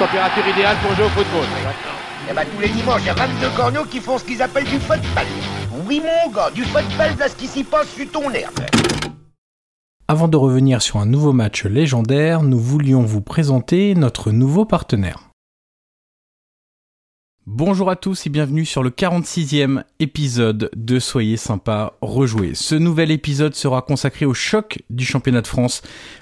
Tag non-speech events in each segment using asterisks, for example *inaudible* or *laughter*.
température idéale pour jouer au football. Eh ben, tous les dimanches, il y a 22 corneaux qui font ce qu'ils appellent du football. Oui, mon gars, du football, là, ce qui s'y passe sur ton herbe. Avant de revenir sur un nouveau match légendaire, nous voulions vous présenter notre nouveau partenaire. Bonjour à tous et bienvenue sur le 46e épisode de Soyez sympa, rejouer. Ce nouvel épisode sera consacré au choc du championnat de France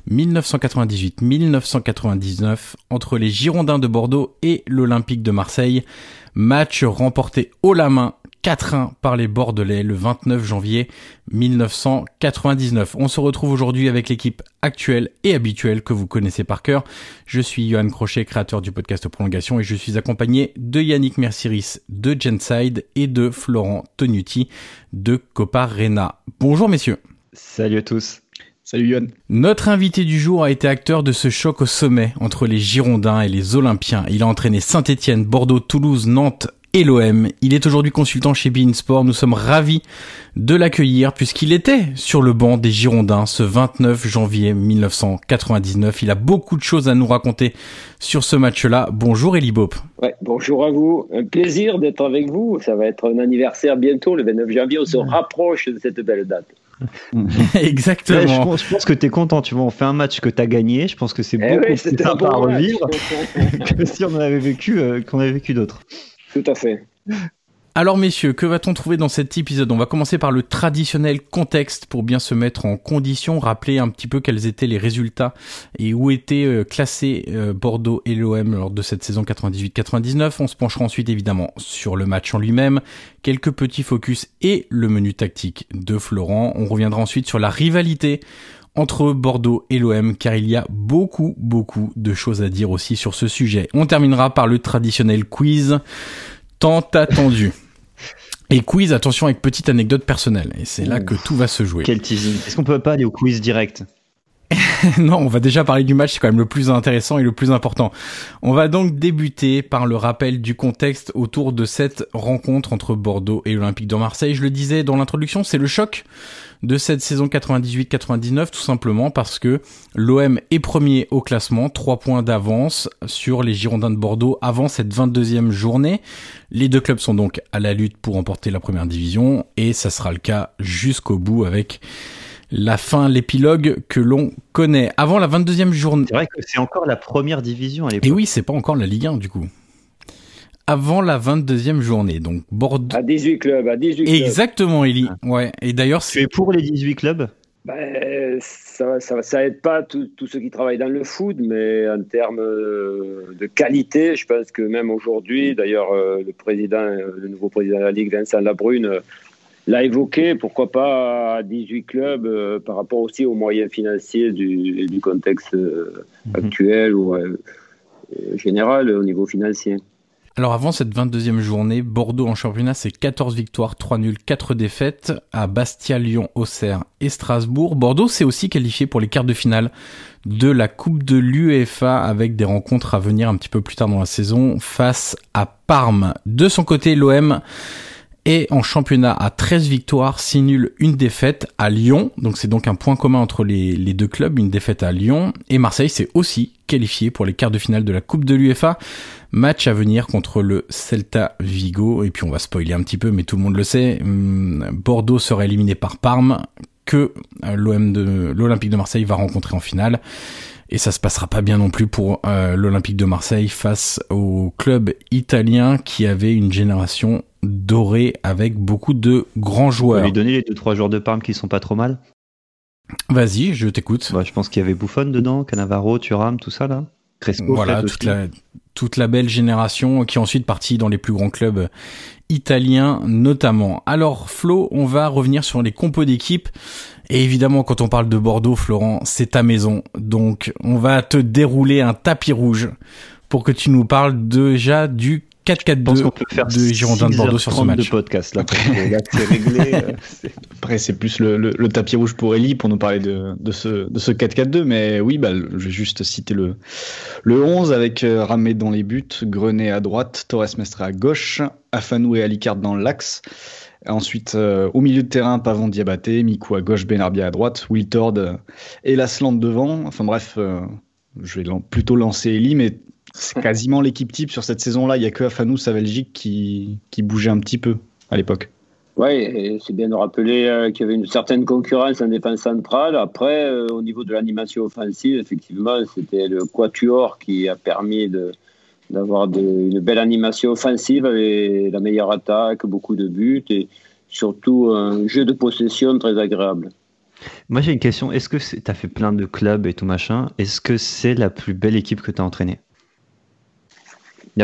1998-1999 entre les Girondins de Bordeaux et l'Olympique de Marseille. Match remporté haut la main 4-1 par les Bordelais le 29 janvier 1999. On se retrouve aujourd'hui avec l'équipe actuelle et habituelle que vous connaissez par cœur. Je suis Johan Crochet, créateur du podcast Prolongation et je suis accompagné de Yannick Merciris de Genside et de Florent Tonuti de Copa Rena. Bonjour messieurs. Salut à tous. Salut Yohan. Notre invité du jour a été acteur de ce choc au sommet entre les Girondins et les Olympiens. Il a entraîné Saint-Etienne, Bordeaux, Toulouse, Nantes, et l'OM. Il est aujourd'hui consultant chez Bein Sport. Nous sommes ravis de l'accueillir puisqu'il était sur le banc des Girondins ce 29 janvier 1999. Il a beaucoup de choses à nous raconter sur ce match-là. Bonjour Eli Bop. Ouais, bonjour à vous. Un plaisir d'être avec vous. Ça va être un anniversaire bientôt, le 29 janvier. On se rapproche de cette belle date. *laughs* Exactement. je, pense, que tu es content, tu vois, on fait un match que tu as gagné, je pense que c'est eh beaucoup plus sympa à revivre *laughs* que si on avait vécu euh, qu'on avait vécu d'autres. Alors messieurs, que va-t-on trouver dans cet épisode? On va commencer par le traditionnel contexte pour bien se mettre en condition, rappeler un petit peu quels étaient les résultats et où étaient euh, classés euh, Bordeaux et l'OM lors de cette saison 98-99. On se penchera ensuite évidemment sur le match en lui-même, quelques petits focus et le menu tactique de Florent. On reviendra ensuite sur la rivalité entre Bordeaux et l'OM car il y a beaucoup beaucoup de choses à dire aussi sur ce sujet. On terminera par le traditionnel quiz tant attendu. *laughs* Et quiz, attention avec petite anecdote personnelle. Et c'est là que tout va se jouer. Quel teasing. Est-ce qu'on peut pas aller au quiz direct? *laughs* Non, on va déjà parler du match, c'est quand même le plus intéressant et le plus important. On va donc débuter par le rappel du contexte autour de cette rencontre entre Bordeaux et l'Olympique de Marseille. Je le disais dans l'introduction, c'est le choc de cette saison 98-99 tout simplement parce que l'OM est premier au classement, 3 points d'avance sur les Girondins de Bordeaux avant cette 22e journée. Les deux clubs sont donc à la lutte pour remporter la première division et ça sera le cas jusqu'au bout avec la fin, l'épilogue que l'on connaît. Avant la 22e journée. C'est vrai que c'est encore la première division à l'époque. Et oui, c'est pas encore la Ligue 1 du coup. Avant la 22e journée, donc Bordeaux. À 18 clubs, à 18 clubs. Exactement, Eli. Ouais. Et d'ailleurs, tu es pour les 18 clubs? Ben, ça, ça, ça aide pas tous ceux qui travaillent dans le foot, mais en termes euh, de qualité, je pense que même aujourd'hui, d'ailleurs, euh, le président, le nouveau président de la Ligue, Vincent Labrune, l'a évoqué, pourquoi pas à 18 clubs euh, par rapport aussi aux moyens financiers du, du contexte euh, mhm. actuel ou euh, général au niveau financier. Alors avant cette 22e journée, Bordeaux en championnat, c'est 14 victoires, 3 nuls, 4 défaites à Bastia, Lyon, Auxerre et Strasbourg. Bordeaux s'est aussi qualifié pour les quarts de finale de la Coupe de l'UEFA avec des rencontres à venir un petit peu plus tard dans la saison face à Parme. De son côté, l'OM et en championnat à 13 victoires, 6 nuls, une défaite à Lyon. Donc c'est donc un point commun entre les, deux clubs, une défaite à Lyon. Et Marseille s'est aussi qualifié pour les quarts de finale de la Coupe de l'UEFA. Match à venir contre le Celta Vigo. Et puis on va spoiler un petit peu, mais tout le monde le sait. Hum, Bordeaux sera éliminé par Parme que euh, l'OM de l'Olympique de Marseille va rencontrer en finale. Et ça se passera pas bien non plus pour euh, l'Olympique de Marseille face au club italien qui avait une génération dorée avec beaucoup de grands joueurs. On lui donner les deux trois joueurs de Parme qui sont pas trop mal? Vas-y, je t'écoute. je pense qu'il y avait Buffon dedans, Cannavaro, Thuram, tout ça là. Crespo, voilà, toute la, toute la belle génération qui est ensuite partie dans les plus grands clubs italiens notamment. Alors Flo, on va revenir sur les compos d'équipe. Et évidemment, quand on parle de Bordeaux, Florent, c'est ta maison. Donc, on va te dérouler un tapis rouge pour que tu nous parles déjà du 4-4-2 de Girondin de Bordeaux sur ce match. De podcast, là, c'est réglé. *laughs* Euh, Après, c'est plus le, le, tapis rouge pour Ellie pour nous parler de, de ce, de ce 4-4-2. Mais oui, bah, je vais juste citer le, le 11 avec euh, Ramé dans les buts, Grenet à droite, Torres Mestre à gauche, Afanou et Alicard dans l'axe. Ensuite, euh, au milieu de terrain, Pavon Diabaté, Mikou à gauche, Benarbia à droite, Wiltord et Lasland devant. Enfin bref, je vais plutôt lancer Eli, mais c'est quasiment l'équipe type sur cette saison-là. Il n'y a que Afanou, sa Belgique, qui, qui bougeait un petit peu à l'époque. Oui, c'est bien de rappeler euh, qu'il y avait une certaine concurrence en défense centrale. Après, euh, au niveau de l'animation offensive, effectivement, c'était le quatuor qui a permis d'avoir une belle animation offensive avec la meilleure attaque, beaucoup de buts et surtout un jeu de possession très agréable. Moi j'ai une question, est-ce que tu as fait plein de clubs et tout machin, est-ce que c'est la plus belle équipe que tu as entraînée?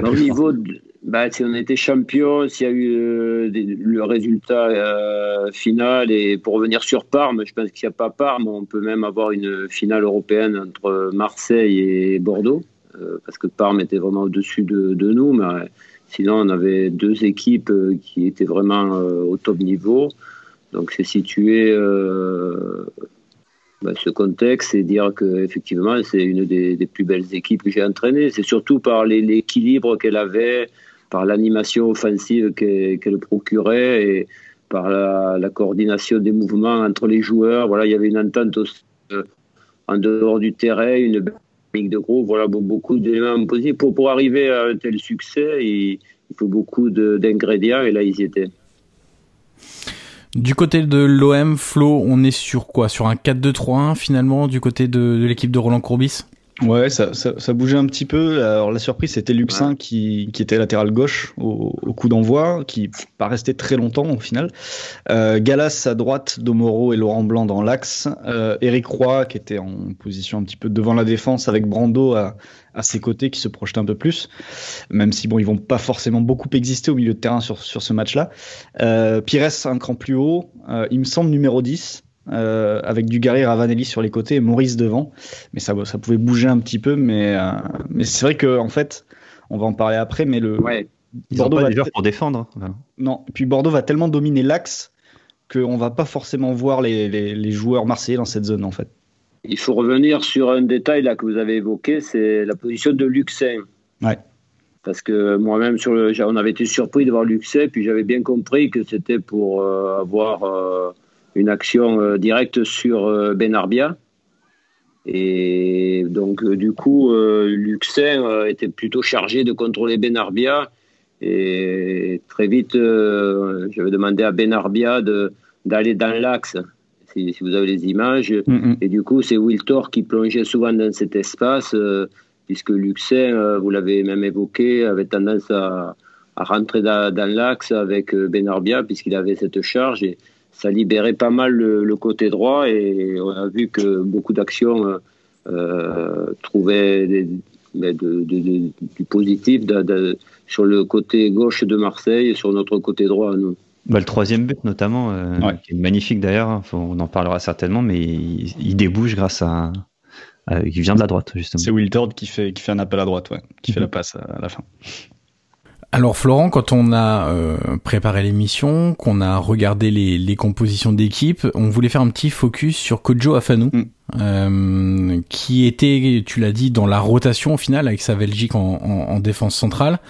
Au niveau de, bah, si on était champion, s'il y a eu euh, le résultat euh, final, et pour revenir sur Parme, je pense qu'il n'y a pas Parme, on peut même avoir une finale européenne entre Marseille et Bordeaux, euh, parce que Parme était vraiment au-dessus de, de, nous, mais sinon on avait deux équipes qui étaient vraiment au top niveau. Donc c'est situé ce contexte et dire qu'effectivement c'est une des, plus belles équipes que j'ai entraînées. C'est surtout par l'équilibre qu'elle avait, par l'animation offensive qu'elle procurait et par la, coordination des mouvements entre les joueurs. Voilà, il y avait une entente euh, en dehors du terrain, une dynamique de groupe, voilà, beaucoup d'éléments positifs. Pour, pour arriver à un tel succès, il, faut beaucoup d'ingrédients et là, ils y étaient. Du côté de l'OM, Flo, on est sur quoi? Sur un 4-2-3-1 finalement du côté de, l'équipe de Roland Courbis? Ouais, ça, ça, ça, bougeait un petit peu. Alors la surprise, c'était Luxin qui, qui, était latéral gauche au, au coup d'envoi, qui pas resté très longtemps au final. Euh, Galas à droite, Domoro et Laurent Blanc dans l'axe. Euh, Eric Roy qui était en position un petit peu devant la défense avec Brando à, à ses côtés qui se projetait un peu plus. Même si bon, ils vont pas forcément beaucoup exister au milieu de terrain sur, sur ce match-là. Euh, Pires un cran plus haut, euh, il me semble numéro 10. Euh, avec Dugarry Ravanelli sur les côtés et Maurice devant. Mais ça, ça pouvait bouger un petit peu, mais, euh, mais c'est vrai que en fait, on va en parler après, mais le ouais. Bordeaux va pour défendre. Hein. Non, et puis Bordeaux va tellement dominer l'axe qu'on va pas forcément voir les, les, les, joueurs marseillais dans cette zone en fait. Il faut revenir sur un détail là que vous avez évoqué, c'est la position de Luxin. Ouais. Parce que moi-même, sur le, on avait été surpris de voir Luxin, puis j'avais bien compris que c'était pour euh, avoir une action euh, directe sur euh, Benarbia. Et donc, euh, du coup, Luxin était plutôt chargé de contrôler Benarbia. Et très vite, j'avais demandé à Benarbia d'aller dans l'axe, si, vous avez les images. Mm-hmm. Et du coup, c'est Wiltor qui plongeait souvent dans cet espace, puisque Luxin, vous l'avez même évoqué, avait tendance à, rentrer dans, dans l'axe avec Benarbia, puisqu'il avait cette charge. Et, ça libérait pas mal le, côté droit et on a vu que beaucoup d'actions euh, euh trouvaient du positif sur le côté gauche de Marseille et sur notre côté droit nous. Bah, le troisième but notamment, euh, qui est magnifique d'ailleurs, hein, on en parlera certainement, mais il, débouche grâce à, Il vient de la droite justement. C'est Will qui fait, qui fait un appel à droite, ouais, qui fait mhm. la passe à la fin. Alors Florent, quand on a euh, préparé l'émission, qu'on a regardé les, les compositions d'équipe, on voulait faire un petit focus sur Kojo Afanou, mm. euh, qui était, tu l'as dit, dans la rotation au final avec sa Belgique en, en, défense centrale,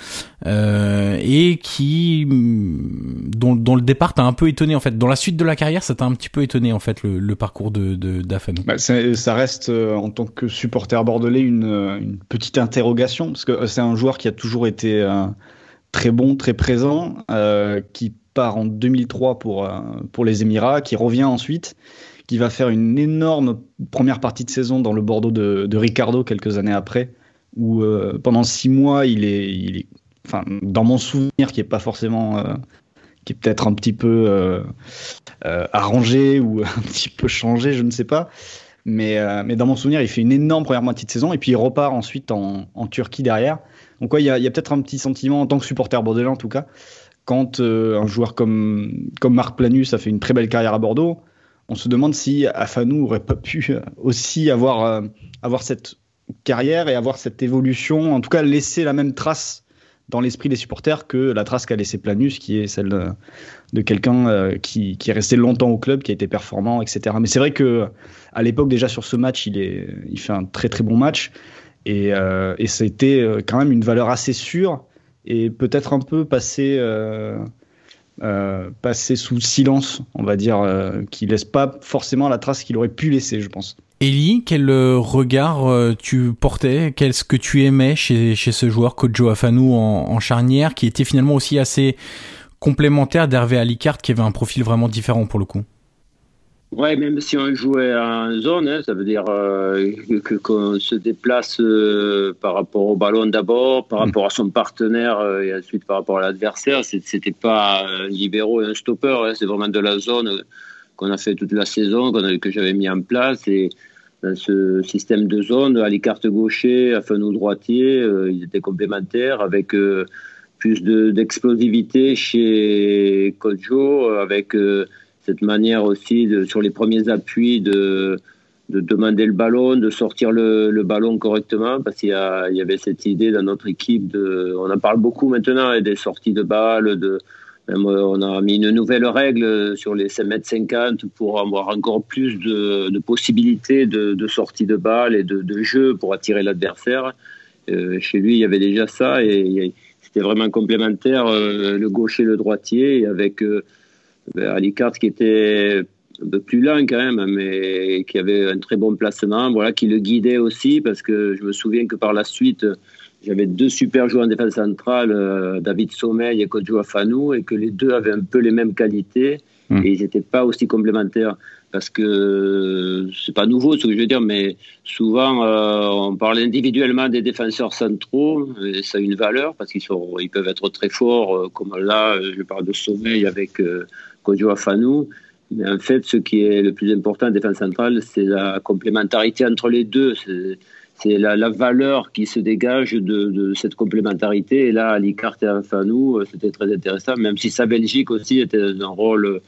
euh, et qui, mm, dont, dont, le départ t'a un peu étonné en fait. Dans la suite de la carrière, ça t'a un petit peu étonné en fait le, le parcours de d'Afanou. Bah, ça reste en tant que supporter bordelais une, une petite interrogation parce que c'est un joueur qui a toujours été très bon, très présent, euh, qui part en 2003 pour, euh, pour les Émirats, qui revient ensuite, qui va faire une énorme première partie de saison dans le Bordeaux de, Ricardo quelques années après, où euh, pendant six mois, il est, il est enfin, dans mon souvenir, qui est pas forcément, qui est peut-être un petit peu arrangé ou *laughs* un petit peu changé, je ne sais pas. Mais, mais dans mon souvenir, il fait une énorme première moitié de saison et puis il repart ensuite en, en Turquie derrière. Donc il y a, peut-être un petit sentiment en tant que supporter bordelais en tout cas, quand euh, un joueur comme, Marc Planus a fait une très belle carrière à Bordeaux, on se demande si Afanou aurait pas pu euh, aussi avoir, euh, avoir cette carrière et avoir cette évolution, en tout cas laisser la même trace dans l'esprit des supporters que la trace qu'a laissé Planus, qui est celle de, quelqu'un qui, est resté longtemps au club, qui a été performant, etc. Mais c'est vrai que à l'époque déjà sur ce match, il, il fait un très très bon match. Et, euh, et c'était euh, quand même une valeur assez sûre et peut-être un peu passé, euh, euh, passé sous silence, on va dire, euh, qui laisse pas forcément la trace qu'il aurait pu laisser, je pense. Ellie, quel regard tu portais? Qu'est-ce que tu aimais chez, chez ce joueur Kojo Afanu en, en charnière, qui était finalement aussi assez complémentaire d'Hervé Alicard, qui avait un profil vraiment différent pour le coup? Ouais, même si on jouait en zone, hein, ça veut dire euh, qu'on se déplace euh, par rapport au ballon d'abord, par mm. rapport à son partenaire euh, et ensuite par rapport à l'adversaire. C'était pas un libéraux et un stopper, hein, c'est vraiment de la zone qu'on a fait toute la saison, que j'avais mis en place. Et dans ce système de zone, à l'écarte gaucher, à fin droitier, ils étaient complémentaires avec plus d'explosivité chez Kojo, avec cette manière aussi sur les premiers appuis de, de demander le ballon, de sortir le, le ballon correctement, parce qu'il y, avait cette idée dans notre équipe, de, on en parle beaucoup maintenant, et des sorties de balles, de, même on a mis une nouvelle règle sur les 5 mètres 50 pour avoir encore plus de, de possibilités de, de, sortie de balles et de, de jeu pour attirer l'adversaire. Euh, chez lui, il y avait déjà ça et, c'était vraiment complémentaire, euh, le gaucher, le droitier, avec euh, ben, Alicard qui était un peu plus lent quand même, mais qui avait un très bon placement, voilà, qui le guidait aussi, parce que je me souviens que par la suite, j'avais deux super joueurs en défense centrale, euh, David Sommeil et Kodjo Afanou, et que les deux avaient un peu les mêmes qualités, hmm. et ils n'étaient pas aussi complémentaires. Parce que c'est pas nouveau ce que je veux dire, mais souvent euh, on parle individuellement des défenseurs centraux, et ça a une valeur parce qu'ils ils peuvent être très forts, euh, comme là, je parle de Sommeil avec Kodjo Afanou. Mais en fait, ce qui est le plus important en défense centrale, c'est la complémentarité entre les deux. C'est la, valeur qui se dégage de, cette complémentarité. Et là, Alicart et Afanou, c'était très intéressant, même si sa Belgique aussi était dans un rôle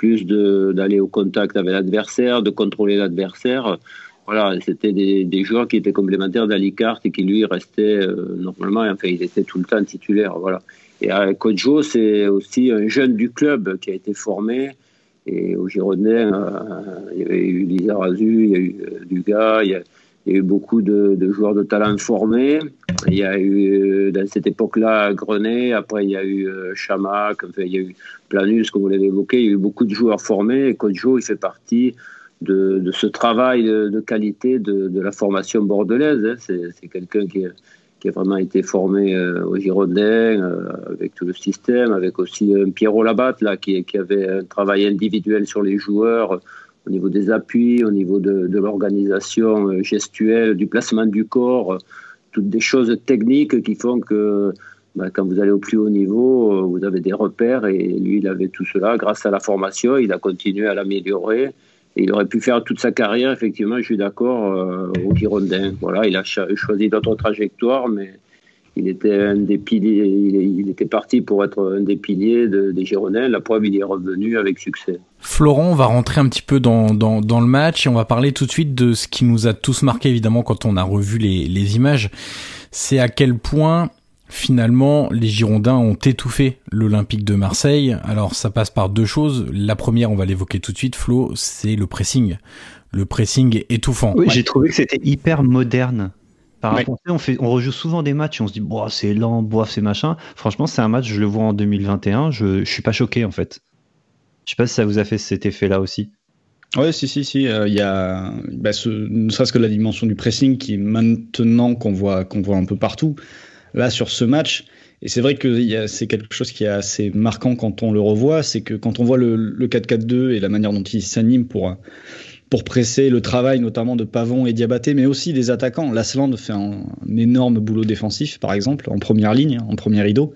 plus d'aller au contact avec l'adversaire, de contrôler l'adversaire. Voilà, c'était des, des, joueurs qui étaient complémentaires d'Alicart et qui lui restait euh, normalement, enfin, il était tout le temps titulaire. Voilà. Et à Kojo, c'est aussi un jeune du club qui a été formé. Et au Girondin, euh, il y avait eu Lisa Razu, il y a eu euh, Dugas, il y a, il y a eu beaucoup de, joueurs de talent formés. Il y a eu, euh, dans cette époque-là, Grenet, après il y a eu Chamac, enfin, il y a eu Planus, comme vous l'avez évoqué, il y a eu beaucoup de joueurs formés. Et Kojo, il fait partie de, ce travail de, qualité de, la formation bordelaise. Hein. C'est quelqu'un qui a vraiment été formé euh, au Girondin euh, avec tout le système, avec aussi un Pierrot Labatte là, qui, avait un travail individuel sur les joueurs euh, au niveau des appuis, au niveau de, de l'organisation gestuelle, du placement du corps, toutes des choses techniques qui font que bah, quand vous allez au plus haut niveau, vous avez des repères et lui, il avait tout cela grâce à la formation, il a continué à l'améliorer il aurait pu faire toute sa carrière, effectivement, je suis d'accord, euh, au Girondin. Voilà, il a choisi d'autres trajectoires, mais il était un des piliers, il, était parti pour être un des piliers des Girondins. La preuve, il est revenu avec succès. Florent, on va rentrer un petit peu dans, dans, dans, le match et on va parler tout de suite de ce qui nous a tous marqué, évidemment, quand on a revu les, les images. C'est à quel point finalement, les Girondins ont étouffé l'Olympique de Marseille. Alors ça passe par deux choses. La première, on va l'évoquer tout de suite, Flo, c'est le pressing. Le pressing étouffant. Oui, j'ai trouvé que c'était hyper moderne. Par rapport, on, fait, on rejoue souvent des matchs, on se dit, boah, c'est lent, bof, c'est machin. Franchement, c'est un match, je le vois en 2021, je, je suis pas choqué en fait. Je sais pas si ça vous a fait cet effet-là aussi. Ouais, si, si, si. Euh, il y a, bah, ce, ne serait-ce que la dimension du pressing qui maintenant qu'on voit, qu'on voit un peu partout là sur ce match. Et c'est vrai que c'est quelque chose qui est assez marquant quand on le revoit, c'est que quand on voit le, le 4-4-2 et la manière dont il s'anime pour pour presser le travail notamment de Pavon et Diabaté, mais aussi des attaquants. Lasland fait un, énorme boulot défensif, par exemple, en première ligne, en premier rideau.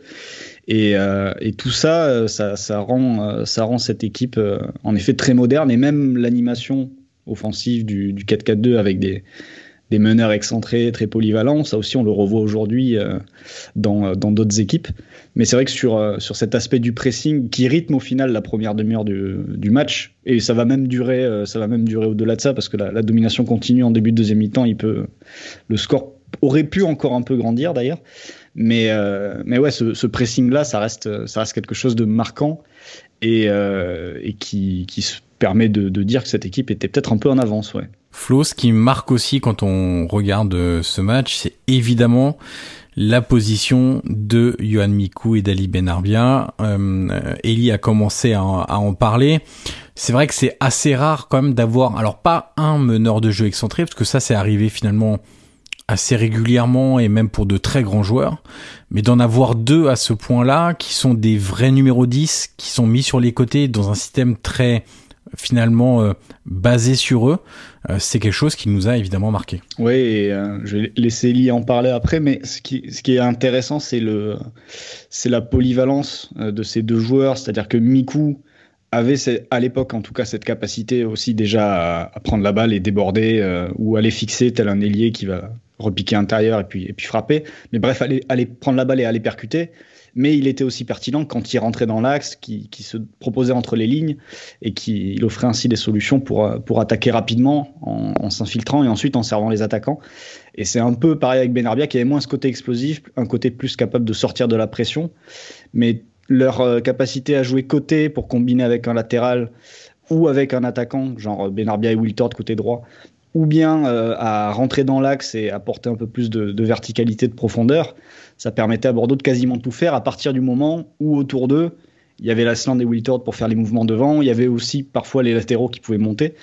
Et, euh, et tout ça, ça, ça, rend, ça rend cette équipe euh, en effet très moderne. Et même l'animation offensive du, du 4-4-2 avec des, des meneurs excentrés, très polyvalents. Ça aussi, on le revoit aujourd'hui euh, dans, dans d'autres équipes. Mais c'est vrai que sur, euh, sur cet aspect du pressing qui rythme au final la première demi-heure du, du, match, et ça va même durer, euh, ça va même durer au-delà de ça parce que la, domination continue en début de deuxième mi-temps. Il peut, le score aurait pu encore un peu grandir d'ailleurs. Mais, mais ouais, ce, pressing-là, ça reste, ça reste quelque chose de marquant et, et qui, qui permet de, dire que cette équipe était peut-être un peu en avance. Flo, ce qui marque aussi quand on regarde ce match, c'est évidemment la position de Johan Mikou et d'Ali Benarbia. Euh, Eli a commencé à, en parler. c'est vrai que c'est assez rare quand même d'avoir, alors pas un meneur de jeu excentré, parce que ça c'est arrivé finalement assez régulièrement et même pour de très grands joueurs, mais d'en avoir deux à ce point-là, qui sont des vrais numéros 10, qui sont mis sur les côtés dans un système très finalement euh, basé sur eux, euh, c'est quelque chose qui nous a évidemment marqué. Oui, et, euh, je vais laisser Lee en parler après, mais ce qui, est intéressant, c'est la polyvalence de ces deux joueurs, c'est-à-dire que Miku avait à l'époque en tout cas cette capacité aussi déjà à, prendre la balle et déborder ou aller fixer tel un ailier qui va repiquer intérieur et puis, et puis frapper. Mais bref, aller, aller prendre la balle et aller percuter mais il était aussi pertinent quand il rentrait dans l'axe, qui, se proposait entre les lignes et qui il offrait ainsi des solutions pour, pour attaquer rapidement en, s'infiltrant et ensuite en servant les attaquants. Et c'est un peu pareil avec Benarbia qui avait moins ce côté explosif, un côté plus capable de sortir de la pression, mais leur euh, capacité à jouer côté pour combiner avec un latéral ou avec un attaquant, genre Benarbia et Wiltord côté droit, ou bien euh, à rentrer dans l'axe et apporter un peu plus de, de verticalité, de profondeur, ça permettait à Bordeaux de quasiment tout faire à partir du moment où autour d'eux, il y avait l'Asland et Wiltord pour faire les mouvements devant, il y avait aussi parfois les latéraux qui pouvaient monter,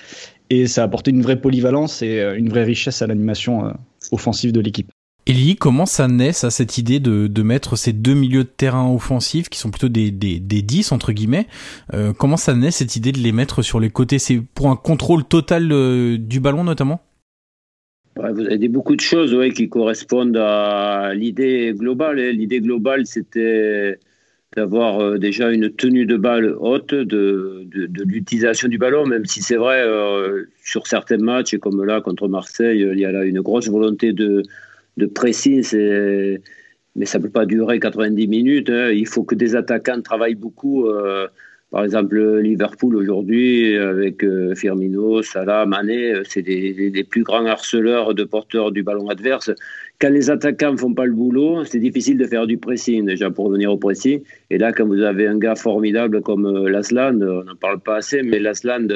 et ça apportait une vraie polyvalence et euh, une vraie richesse à l'animation euh, offensive de l'équipe. Elie, comment ça naît, ça, cette idée de, de, mettre ces deux milieux de terrain offensifs, qui sont plutôt des, des, des 10, entre guillemets, euh, comment ça naît, cette idée de les mettre sur les côtés? C'est pour un contrôle total du ballon, notamment? Vous avez dit beaucoup de choses qui correspondent à l'idée globale. Hein. L'idée globale, c'était d'avoir euh, déjà une tenue de balle haute, de, de, l'utilisation du ballon, même si c'est vrai, euh, sur certains matchs, comme là contre Marseille, il y a là une grosse volonté de, de pressing, mais ça ne peut pas durer 90 minutes. Hein. Il faut que des attaquants travaillent beaucoup. Euh, par exemple, Liverpool aujourd'hui, avec euh, Firmino, Salah, Mané, euh, c'est des, plus grands harceleurs de porteurs du ballon adverse. Quand les attaquants ne font pas le boulot, c'est difficile de faire du pressing, déjà pour venir au pressing. Et là, quand vous avez un gars formidable comme euh, Lasland, on n'en parle pas assez, mais Lasland,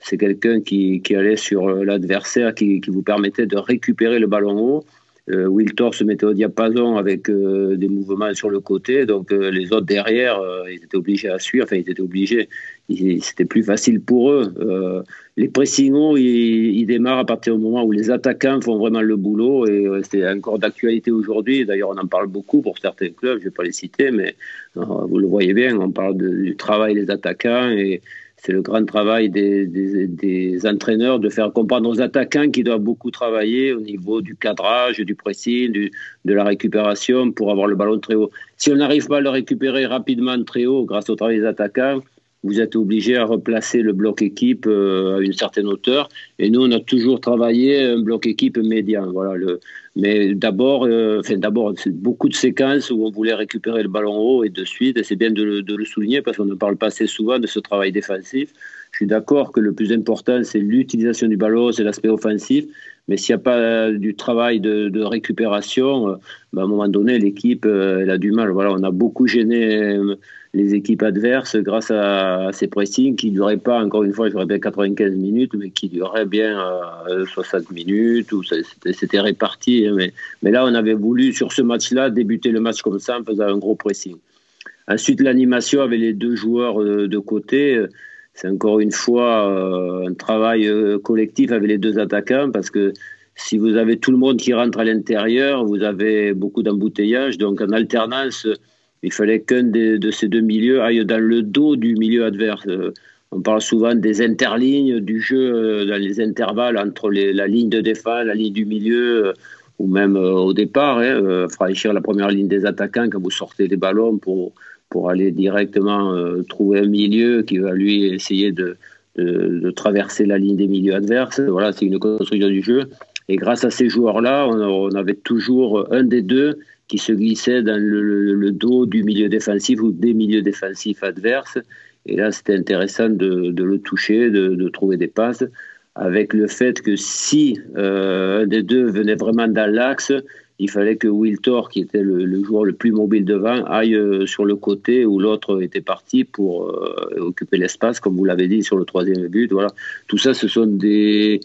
c'est quelqu'un qui, allait sur l'adversaire, qui, qui vous permettait de récupérer le ballon haut euh, Wiltor se mettait au diapason avec euh, des mouvements sur le côté, donc euh, les autres derrière, ils étaient obligés à suivre, enfin ils étaient obligés, c'était plus facile pour eux. les pressingos, ils, démarrent à partir du moment où les attaquants font vraiment le boulot, et c'est encore d'actualité aujourd'hui, d'ailleurs on en parle beaucoup pour certains clubs, je ne vais pas les citer, mais vous le voyez bien, on parle du travail des attaquants, et c'est le grand travail des, entraîneurs de faire comprendre aux attaquants qu'ils doivent beaucoup travailler au niveau du cadrage, du pressing, de la récupération pour avoir le ballon très haut. Si on n'arrive pas à le récupérer rapidement très haut grâce au travail des attaquants, vous êtes obligé à replacer le bloc équipe euh, à une certaine hauteur. Et nous, on a toujours travaillé un bloc équipe médian. Voilà, le, mais d'abord, euh, enfin d'abord, beaucoup de séquences où on voulait récupérer le ballon haut et de suite. Et c'est bien de le, de le, souligner parce qu'on ne parle pas assez souvent de ce travail défensif. Je suis d'accord que le plus important, c'est l'utilisation du ballon, c'est l'aspect offensif. Mais s'il n'y a pas du travail de, récupération, euh, ben, à un moment donné, l'équipe, elle a du mal. Voilà, on a beaucoup gêné les équipes adverses grâce à, ces pressings qui ne duraient pas, encore une fois, je bien 95 minutes, mais qui duraient bien 60 euh, minutes, ou c'était réparti. Hein, mais, mais, là, on avait voulu, sur ce match-là, débuter le match comme ça en faisant un gros pressing. Ensuite, l'animation avec les deux joueurs euh, de côté, c'est encore une fois euh, un travail collectif avec les deux attaquants, parce que si vous avez tout le monde qui rentre à l'intérieur, vous avez beaucoup d'embouteillages. Donc en alternance, il fallait qu'un de, ces deux milieux aille dans le dos du milieu adverse. Euh, on parle souvent des interlignes du jeu, euh, dans les intervalles entre la ligne de défense, la ligne du milieu, euh, ou même au départ, hein, franchir la première ligne des attaquants quand vous sortez des ballons pour, pour aller directement trouver un milieu qui va lui essayer de, de, traverser la ligne des milieux adverses. Voilà, c'est une construction du jeu. Et grâce à ces joueurs-là, on, avait toujours un des deux qui se glissait dans le, dos du milieu défensif ou des milieux défensifs adverses. Et là, c'était intéressant de, le toucher, de, trouver des passes, avec le fait que si euh, un des deux venait vraiment dans l'axe, il fallait que Wiltor, qui était le, joueur le plus mobile devant, aille euh, sur le côté où l'autre était parti pour euh, occuper l'espace, comme vous l'avez dit sur le troisième but. Voilà. Tout ça, ce sont des,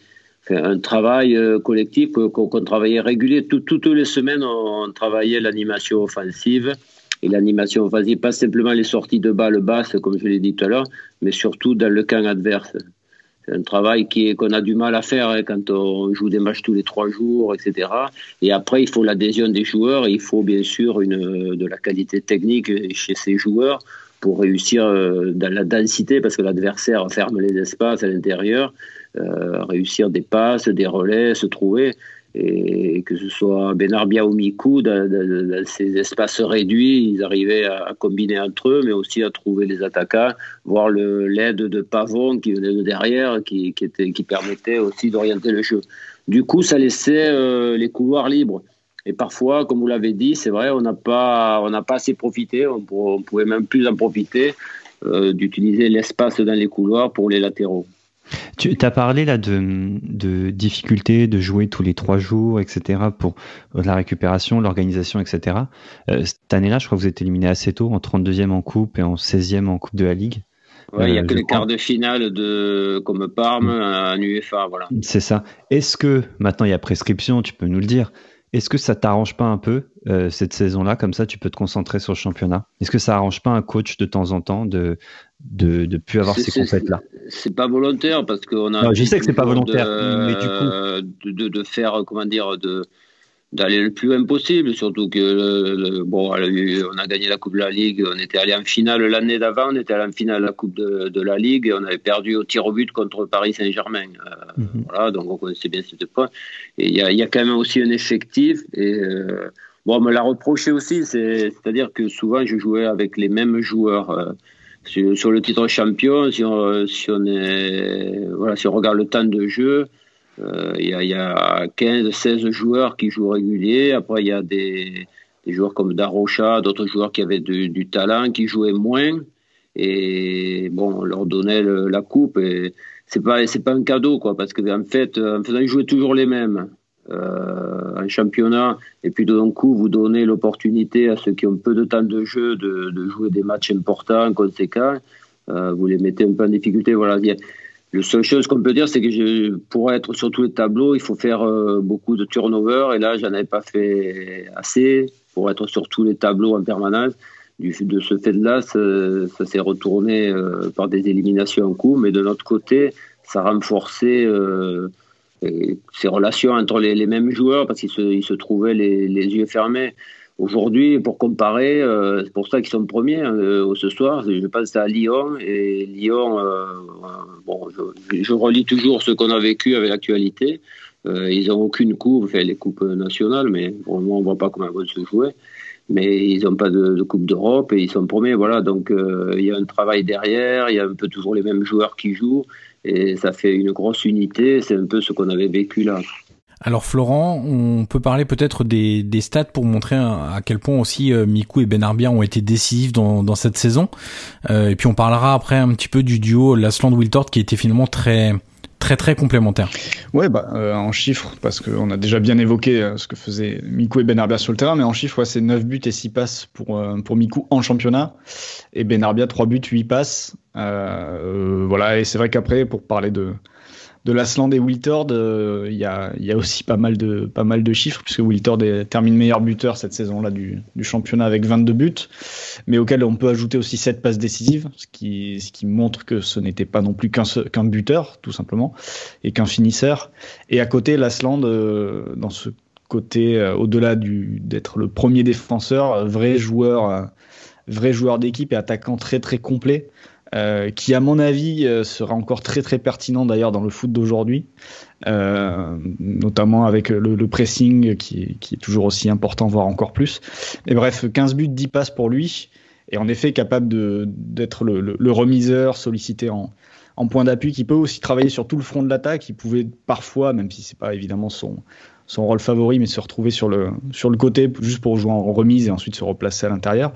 un travail euh, collectif qu'on travaillait régulier. toutes les semaines, on, travaillait l'animation offensive et l'animation offensive, pas simplement les sorties de balles basses, comme je l'ai dit tout à l'heure, mais surtout dans le camp adverse. Un travail qui qu'on a du mal à faire hein, quand on joue des matchs tous les trois jours, etc. Et après, il faut l'adhésion des joueurs, il faut bien sûr une, de la qualité technique chez ces joueurs pour réussir euh, dans la densité, parce que l'adversaire ferme les espaces à l'intérieur, euh, réussir des passes, des relais, se trouver et que ce soit Benarbia ou Miku, dans, ces espaces réduits, ils arrivaient à, combiner entre eux, mais aussi à trouver les attaquants, voir l'aide de Pavon qui venait de derrière, qui, permettait aussi d'orienter le jeu. Du coup, ça laissait euh, les couloirs libres. Et parfois, comme vous l'avez dit, c'est vrai, on n'a pas, on n'a pas assez profité, on, pouvait même plus en profiter euh, d'utiliser l'espace dans les couloirs pour les latéraux. Tu as parlé là de, de difficulté de jouer tous les trois jours, etc. pour la récupération, l'organisation, etc. Euh, cette année-là, je crois que vous êtes éliminé assez tôt, en 32e en coupe et en 16e en coupe de la Ligue. il n'y a euh, que les quarts de finale de, comme Parme en UEFA. Voilà. C'est ça. Est-ce que, maintenant il y a prescription, tu peux nous le dire, est-ce que ça t'arrange pas un peu euh, cette saison-là Comme ça, tu peux te concentrer sur le championnat? Est-ce que ça arrange pas un coach de temps en temps de de, de plus avoir ces compètes-là C'est pas volontaire parce qu'on a. Non, je sais que c'est pas volontaire, mais du coup. De, de, faire, comment dire, de d'aller le plus loin possible, surtout que bon, on a gagné la Coupe de la Ligue, on était allé en finale l'année d'avant, on était allé en finale de la Coupe de, de, la Ligue et on avait perdu au tir au but contre Paris Saint-Germain. Euh, mhm. Voilà, donc on connaissait bien ces deux points. Et il y a, y a, quand même aussi un effectif. Et euh, bon, on me l'a reproché aussi, c'est-à-dire que souvent je jouais avec les mêmes joueurs. Euh, sur, le titre champion, si on, regarde le temps de jeu, euh, il y, a 15, 16 joueurs qui jouent réguliers. Après, il y a des, joueurs comme Darocha, d'autres joueurs qui avaient du, talent, qui jouaient moins. Et bon, on leur donnait la coupe. Et c'est pas, un cadeau, quoi, parce que en fait, en faisant jouer toujours les mêmes, euh, en championnat, et puis d'un coup, vous donnez l'opportunité à ceux qui ont peu de temps de jeu de, jouer des matchs importants, conséquents, euh, vous les mettez un peu en difficulté. Voilà. La seule chose qu'on peut dire, c'est que pour être sur tous les tableaux, il faut faire euh, beaucoup de turnover. Et là, j'en avais pas fait assez pour être sur tous les tableaux en permanence. Du, de ce fait-là, ça, s'est retourné euh, par des éliminations en coup. Mais de notre côté, ça a renforcé ces relations entre les, mêmes joueurs parce qu'ils se, trouvaient les, yeux fermés. Aujourd'hui, pour comparer, euh, c'est pour ça qu'ils sont premiers euh, ce soir. Je pense à Lyon et Lyon. Euh, bon, je, relis toujours ce qu'on a vécu avec l'actualité. ils n'ont aucune coupe, enfin les coupes nationales, mais pour le moment on voit pas comment elles vont se jouer. Mais ils n'ont pas de, coupe d'Europe et ils sont premiers. Voilà, donc il y a un travail derrière. Il y a un peu toujours les mêmes joueurs qui jouent et ça fait une grosse unité. C'est un peu ce qu'on avait vécu là. Alors Florent, on peut parler peut-être des, stats pour montrer à quel point aussi euh, Miku et Benarbia ont été décisifs dans, dans cette saison. Euh, et puis on parlera après un petit peu du duo Lasland-Wiltord qui était finalement très très très complémentaire. Ouais, bah, euh, en chiffres, parce qu'on a déjà bien évoqué ce que faisaient Miku et Benarbia sur le terrain, mais en chiffres, ouais, c'est 9 buts et 6 passes pour, pour Miku en championnat, et Benarbia 3 buts, 8 passes. voilà, et c'est vrai qu'après, pour parler de, de l'Asland et Wiltord, euh, il y, a, aussi pas mal de, pas mal de chiffres, puisque Wiltord termine meilleur buteur cette saison-là du, championnat avec 22 buts, mais auquel on peut ajouter aussi 7 passes décisives, ce qui, ce qui montre que ce n'était pas non plus qu'un buteur, tout simplement, et qu'un finisseur. Et à côté, l'Asland, euh, dans ce côté, euh, au-delà d'être le premier défenseur, vrai joueur, vrai joueur d'équipe et attaquant très très complet. Euh, qui à mon avis euh, sera encore très très pertinent d'ailleurs dans le foot d'aujourd'hui, euh, notamment avec le, pressing qui, qui, est toujours aussi important, voire encore plus. Et bref, 15 buts, 10 passes pour lui, et en effet capable d'être le, le, remiseur, sollicité en, en point d'appui, qui peut aussi travailler sur tout le front de l'attaque, il pouvait parfois, même si c'est pas évidemment son, son rôle favori, mais se retrouver sur le, sur le côté juste pour jouer en remise et ensuite se replacer à l'intérieur,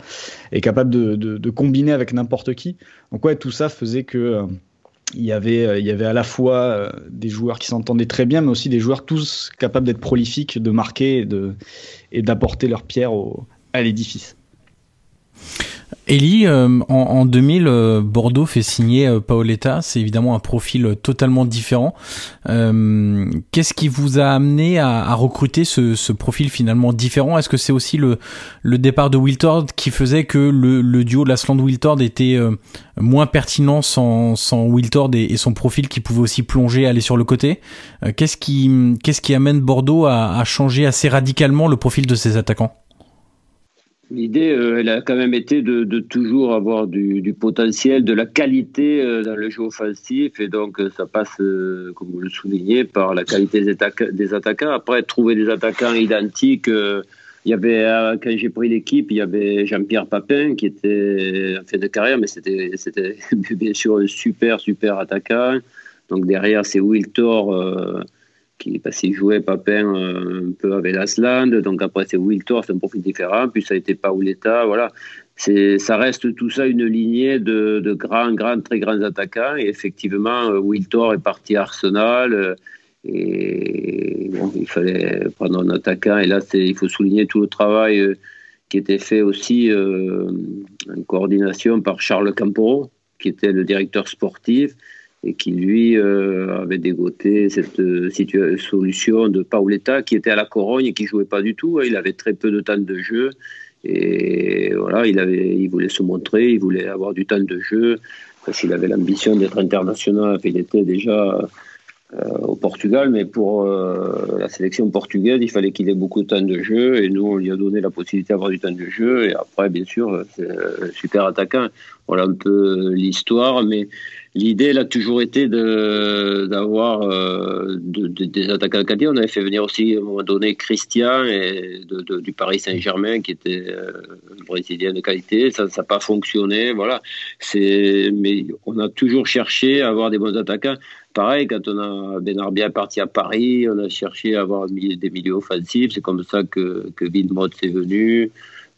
et capable de, de, combiner avec n'importe qui. Donc ouais, tout ça faisait que euh, il y avait, euh, il y avait à la fois euh, des joueurs qui s'entendaient très bien, mais aussi des joueurs tous capables d'être prolifiques, de marquer et de et d'apporter leur pierre au, à l'édifice. Elie, euh, en, 2000, euh, Bordeaux fait signer euh, Paoletta. C'est évidemment un profil totalement différent. Qu'est-ce qui vous a amené à, recruter ce, profil finalement différent? Est-ce que c'est aussi le, le départ de Wiltord qui faisait que le, duo Lasland-Wiltord était moins pertinent sans, sans Wiltord et, son profil qui pouvait aussi plonger, aller sur le côté? Qu'est-ce qui, qui amène Bordeaux à, à changer assez radicalement le profil de ses attaquants? L'idée, euh, elle a quand même été de, toujours avoir du, potentiel, de la qualité euh, dans le jeu offensif. Et donc, euh, ça passe, comme vous le soulignez, par la qualité des, attaquants. Après, trouver des attaquants identiques. il y avait, quand j'ai pris l'équipe, il y avait Jean-Pierre Papin qui était en fin de carrière, mais c'était, c'était *laughs* bien sûr un super, super attaquant. Donc derrière, c'est Will Thor qui parce qu'il jouait Papin euh, un peu avec l'Asland, donc après c'est Wiltor, c'est un profil différent, puis ça a été Paoletta, voilà. Ça reste tout ça une lignée de, de, grands, grands, très grands attaquants, et effectivement, euh, Wiltor est parti à Arsenal, euh, et il fallait prendre un attaquant, et là il faut souligner tout le travail qui était fait aussi en coordination par Charles Camporo, qui était le directeur sportif, et qui lui euh, avait dégoté cette euh, solution de Paoletta qui était à la Corogne et qui jouait pas du tout. Hein. Il avait très peu de temps de jeu et voilà, il il voulait se montrer, il voulait avoir du temps de jeu parce qu'il avait l'ambition d'être international. Il était déjà au Portugal, mais pour la sélection portugaise, il fallait qu'il ait beaucoup de temps de jeu et nous on lui a donné la possibilité d'avoir du temps de jeu et après bien sûr c'est super attaquant. Voilà un peu l'histoire, mais L'idée, elle a toujours été d'avoir euh, des attaquants de On avait fait venir aussi, à un moment donné, Christian et du Paris Saint-Germain, qui était euh, un Brésilien de qualité. Ça n'a pas fonctionné. Voilà. Mais on a toujours cherché à avoir des bons attaquants. Pareil, quand on a Benarbia parti à Paris, on a cherché à avoir des milieux offensifs. C'est comme ça que, que Villemot est venu.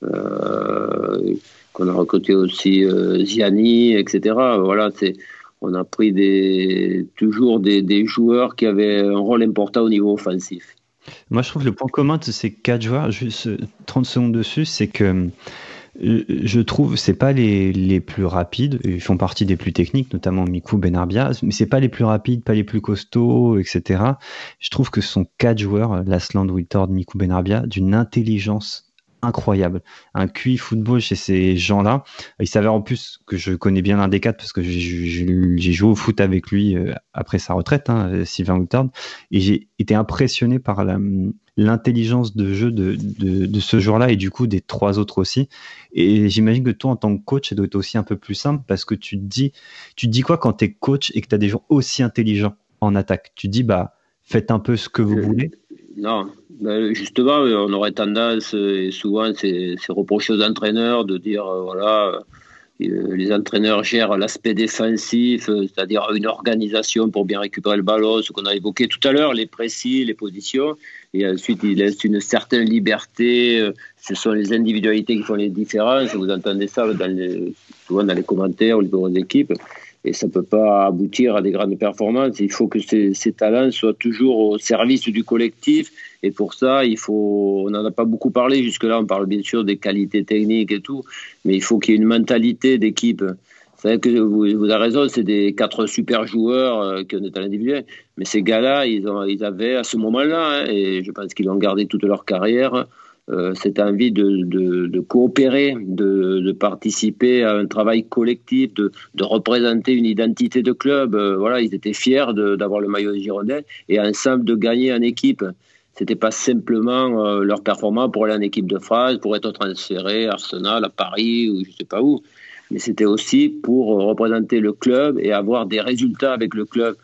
Euh, qu'on a recruté aussi euh, Ziani, etc. Voilà, c'est on a pris des, toujours des, joueurs qui avaient un rôle important au niveau offensif. Moi, je trouve le point commun de ces quatre joueurs, juste 30 secondes dessus, c'est que euh, je trouve c'est pas les, les, plus rapides, ils font partie des plus techniques, notamment Miku Benarbia, mais c'est pas les plus rapides, pas les plus costauds, etc. Je trouve que ce sont quatre joueurs, Lasland, Wittord, Miku Benarbia, d'une intelligence incroyable. Un QI football chez ces gens-là. Il s'avère en plus que je connais bien l'un des quatre parce que j'ai joué au foot avec lui euh, après sa retraite, hein, Sylvain Woutard, et j'ai été impressionné par l'intelligence de jeu de, de, ce joueur-là et du coup des trois autres aussi. Et j'imagine que toi, en tant que coach, ça doit être aussi un peu plus simple parce que tu te dis, tu te dis quoi quand tu es coach et que tu as des gens aussi intelligents en attaque? Tu te dis, bah, faites un peu ce que vous voulez. Non, ben, justement, on aurait tendance, et souvent c'est reproché aux entraîneurs de dire, euh, voilà, euh, les entraîneurs gèrent l'aspect défensif, euh, c'est-à-dire une organisation pour bien récupérer le ballon, ce qu'on a évoqué tout à l'heure, les précis, les positions, et ensuite ils laissent une certaine liberté, ce sont les individualités qui font les différences, vous entendez ça dans souvent dans les commentaires ou les bureaux d'équipe, et ça ne peut pas aboutir à des grandes performances. Il faut que ces, talents soient toujours au service du collectif. Et pour ça, il faut, on n'en a pas beaucoup parlé jusque-là, on parle bien sûr des qualités techniques et tout, mais il faut qu'il y ait une mentalité d'équipe. Vous, avez raison, c'est des quatre super joueurs euh, qui ont des talents individuels, mais ces gars-là, ils, avaient à ce moment-là, hein, et je pense qu'ils l'ont gardé toute leur carrière, cette envie de, de, coopérer, de, participer à un travail collectif, de, représenter une identité de club. Euh, voilà, ils étaient fiers d'avoir le maillot des Girondins et ensemble de gagner en équipe. C'était pas simplement euh, leur performance pour aller en équipe de France, pour être transféré à Arsenal, à Paris ou je sais pas où, mais c'était aussi pour représenter le club et avoir des résultats avec le club.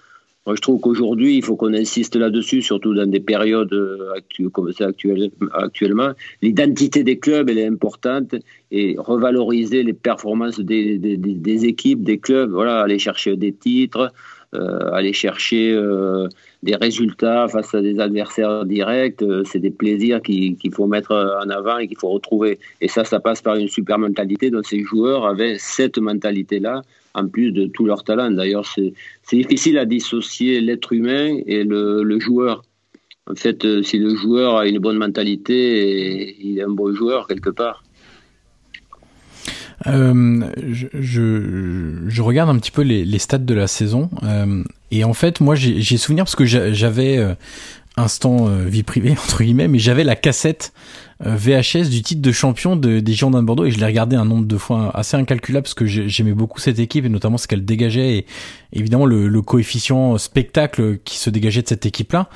Je trouve qu'aujourd'hui, il faut qu'on insiste là-dessus, surtout dans des périodes euh, comme c'est actuellement. L'identité des clubs, elle est importante et revaloriser les performances des, des, équipes, des clubs. Voilà, aller chercher des titres, euh, aller chercher euh, des résultats face à des adversaires directs. c'est des plaisirs qu'il faut mettre en avant et qu'il faut retrouver. Et ça, ça passe par une super mentalité. Donc, ces joueurs avaient cette mentalité-là en plus de tout leur talent. D'ailleurs, c'est difficile à dissocier l'être humain et le, joueur. En fait, euh, si le joueur a une bonne mentalité, il est un bon joueur quelque part. Euh, je, regarde un petit peu les, stats de la saison euh, et en fait moi j'ai souvenir parce que j'avais instant vie privée *laughs* entre guillemets mais j'avais la cassette VHS du titre de champion de, des Girondins de Bordeaux et je l'ai regardé un nombre de fois assez incalculable parce que j'aimais beaucoup cette équipe et notamment ce qu'elle dégageait et évidemment le, le, coefficient spectacle qui se dégageait de cette équipe-là.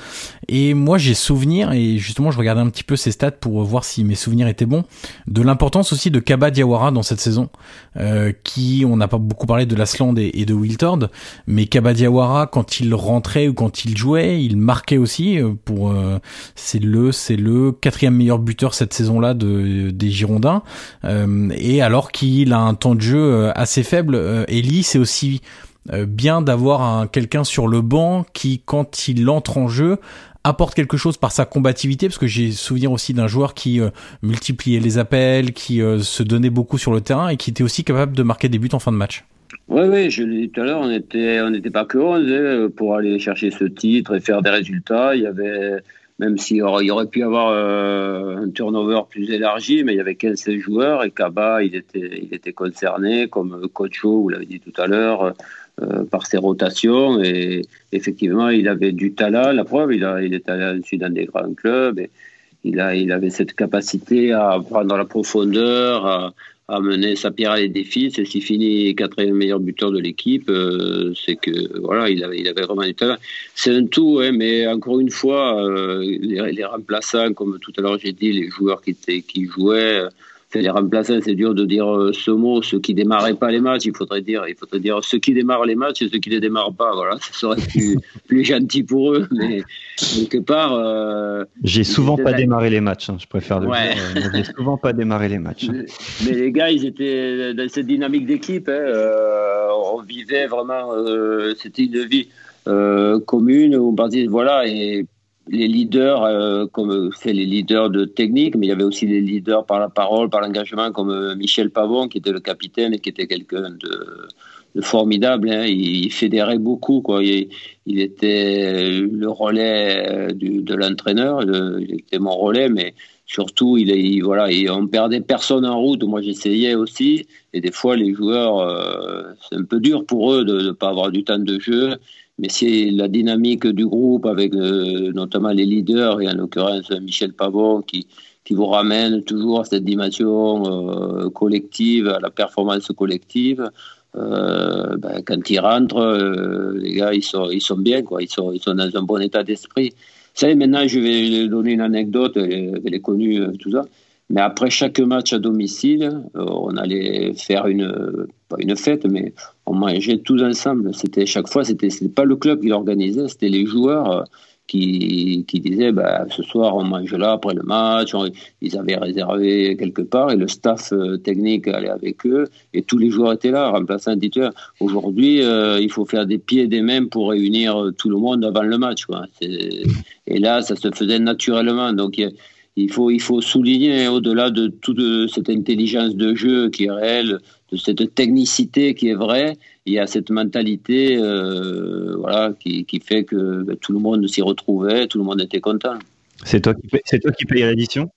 Et moi j'ai souvenir et justement je regardais un petit peu ces stats pour voir si mes souvenirs étaient bons de l'importance aussi de Kaba Diawara dans cette saison euh, qui on n'a pas beaucoup parlé de Lasland et, et de Wiltord mais Kaba Diawara quand il rentrait ou quand il jouait il marquait aussi euh, pour euh, c'est le c'est le quatrième meilleur buteur cette saison-là de, des Girondins. Euh, et alors qu'il a un temps de jeu euh, assez faible, euh, Eli, c'est aussi bien d'avoir quelqu'un sur le banc qui, quand il entre en jeu, apporte quelque chose par sa combativité parce que j'ai souvenir aussi d'un joueur qui multipliait les appels, qui se donnait beaucoup sur le terrain et qui était aussi capable de marquer des buts en fin de match. Oui, oui, je l'ai dit tout à l'heure, on était, on n'était pas que 11 hein, pour aller chercher ce titre et faire des résultats. Il y avait même s'il aurait pu avoir euh, un turnover plus élargi, mais il y avait 15 joueurs et Kaba, il était, il était concerné, comme Cocho, vous l'avez dit tout à l'heure, euh, par ses rotations. Et effectivement, il avait du talent, la preuve, il, a, il est allé ensuite dans des grands clubs. Et il, il avait cette capacité à prendre la profondeur, à, à mener sa pierre à les défis. C'est si fini quatrième meilleur buteur de l'équipe, euh, c'est que voilà, il avait, il avait vraiment du talent. C'est un tout, hein, mais encore une fois, euh, les, les, remplaçants, comme tout à l'heure j'ai dit, les joueurs qui, étaient, qui jouaient les remplaçants, c'est dur de dire euh, ce mot, ceux qui démarraient pas les matchs, il faudrait dire, il faudrait dire ceux qui démarrent les matchs et ceux qui ne les démarrent pas. Voilà, ça serait *laughs* plus, plus gentil pour eux. Mais quelque part. Euh, j'ai souvent pas démarré les matchs, hein, je préfère le dire. Euh, j'ai souvent pas démarré les matchs. Mais, les gars, ils étaient dans cette dynamique d'équipe. Hein, on vivait vraiment, c'était une vie commune. On partait, voilà, et les leaders, euh, comme c'est les leaders de technique, mais il y avait aussi les leaders par la parole, par l'engagement, comme euh, Michel Pavon, qui était le capitaine et qui était quelqu'un de, formidable. Hein. Il, fédérait beaucoup, quoi. Il, il était le relais euh, de l'entraîneur, il était mon relais, mais surtout, il, il voilà, on perdait personne en route. Moi, j'essayais aussi, et des fois, les joueurs, c'est un peu dur pour eux de ne pas avoir du temps de jeu mais c'est la dynamique du groupe avec euh, notamment les leaders et en l'occurrence Michel Pavon qui, qui vous ramène toujours à cette dimension euh, collective, à la performance collective. Euh, ben, quand ils rentrent, les gars, ils sont, ils sont bien, quoi. Ils, sont, ils sont dans un bon état d'esprit. Vous savez, maintenant, je vais donner une anecdote, elle, elle est connue, tout ça. Mais après chaque match à domicile, euh, on allait faire une, pas une fête, mais on mangeait tous ensemble. C'était chaque fois, c'était pas le club qui l'organisait, c'était les joueurs euh, qui, qui disaient bah, ce soir on mange là après le match. ils avaient réservé quelque part et le staff euh, technique allait avec eux et tous les joueurs étaient là, remplaçant titulaire. Aujourd'hui, il faut faire des pieds et des mains pour réunir tout le monde avant le match. Et là, ça se faisait naturellement. Donc, il faut, il faut souligner, au-delà de toute cette intelligence de jeu qui est réelle, cette technicité qui est vraie, il y a cette mentalité euh, voilà, qui, qui, fait que ben, tout le monde s'y retrouvait, tout le monde était content. C'est toi qui, c'est toi qui payes l'édition?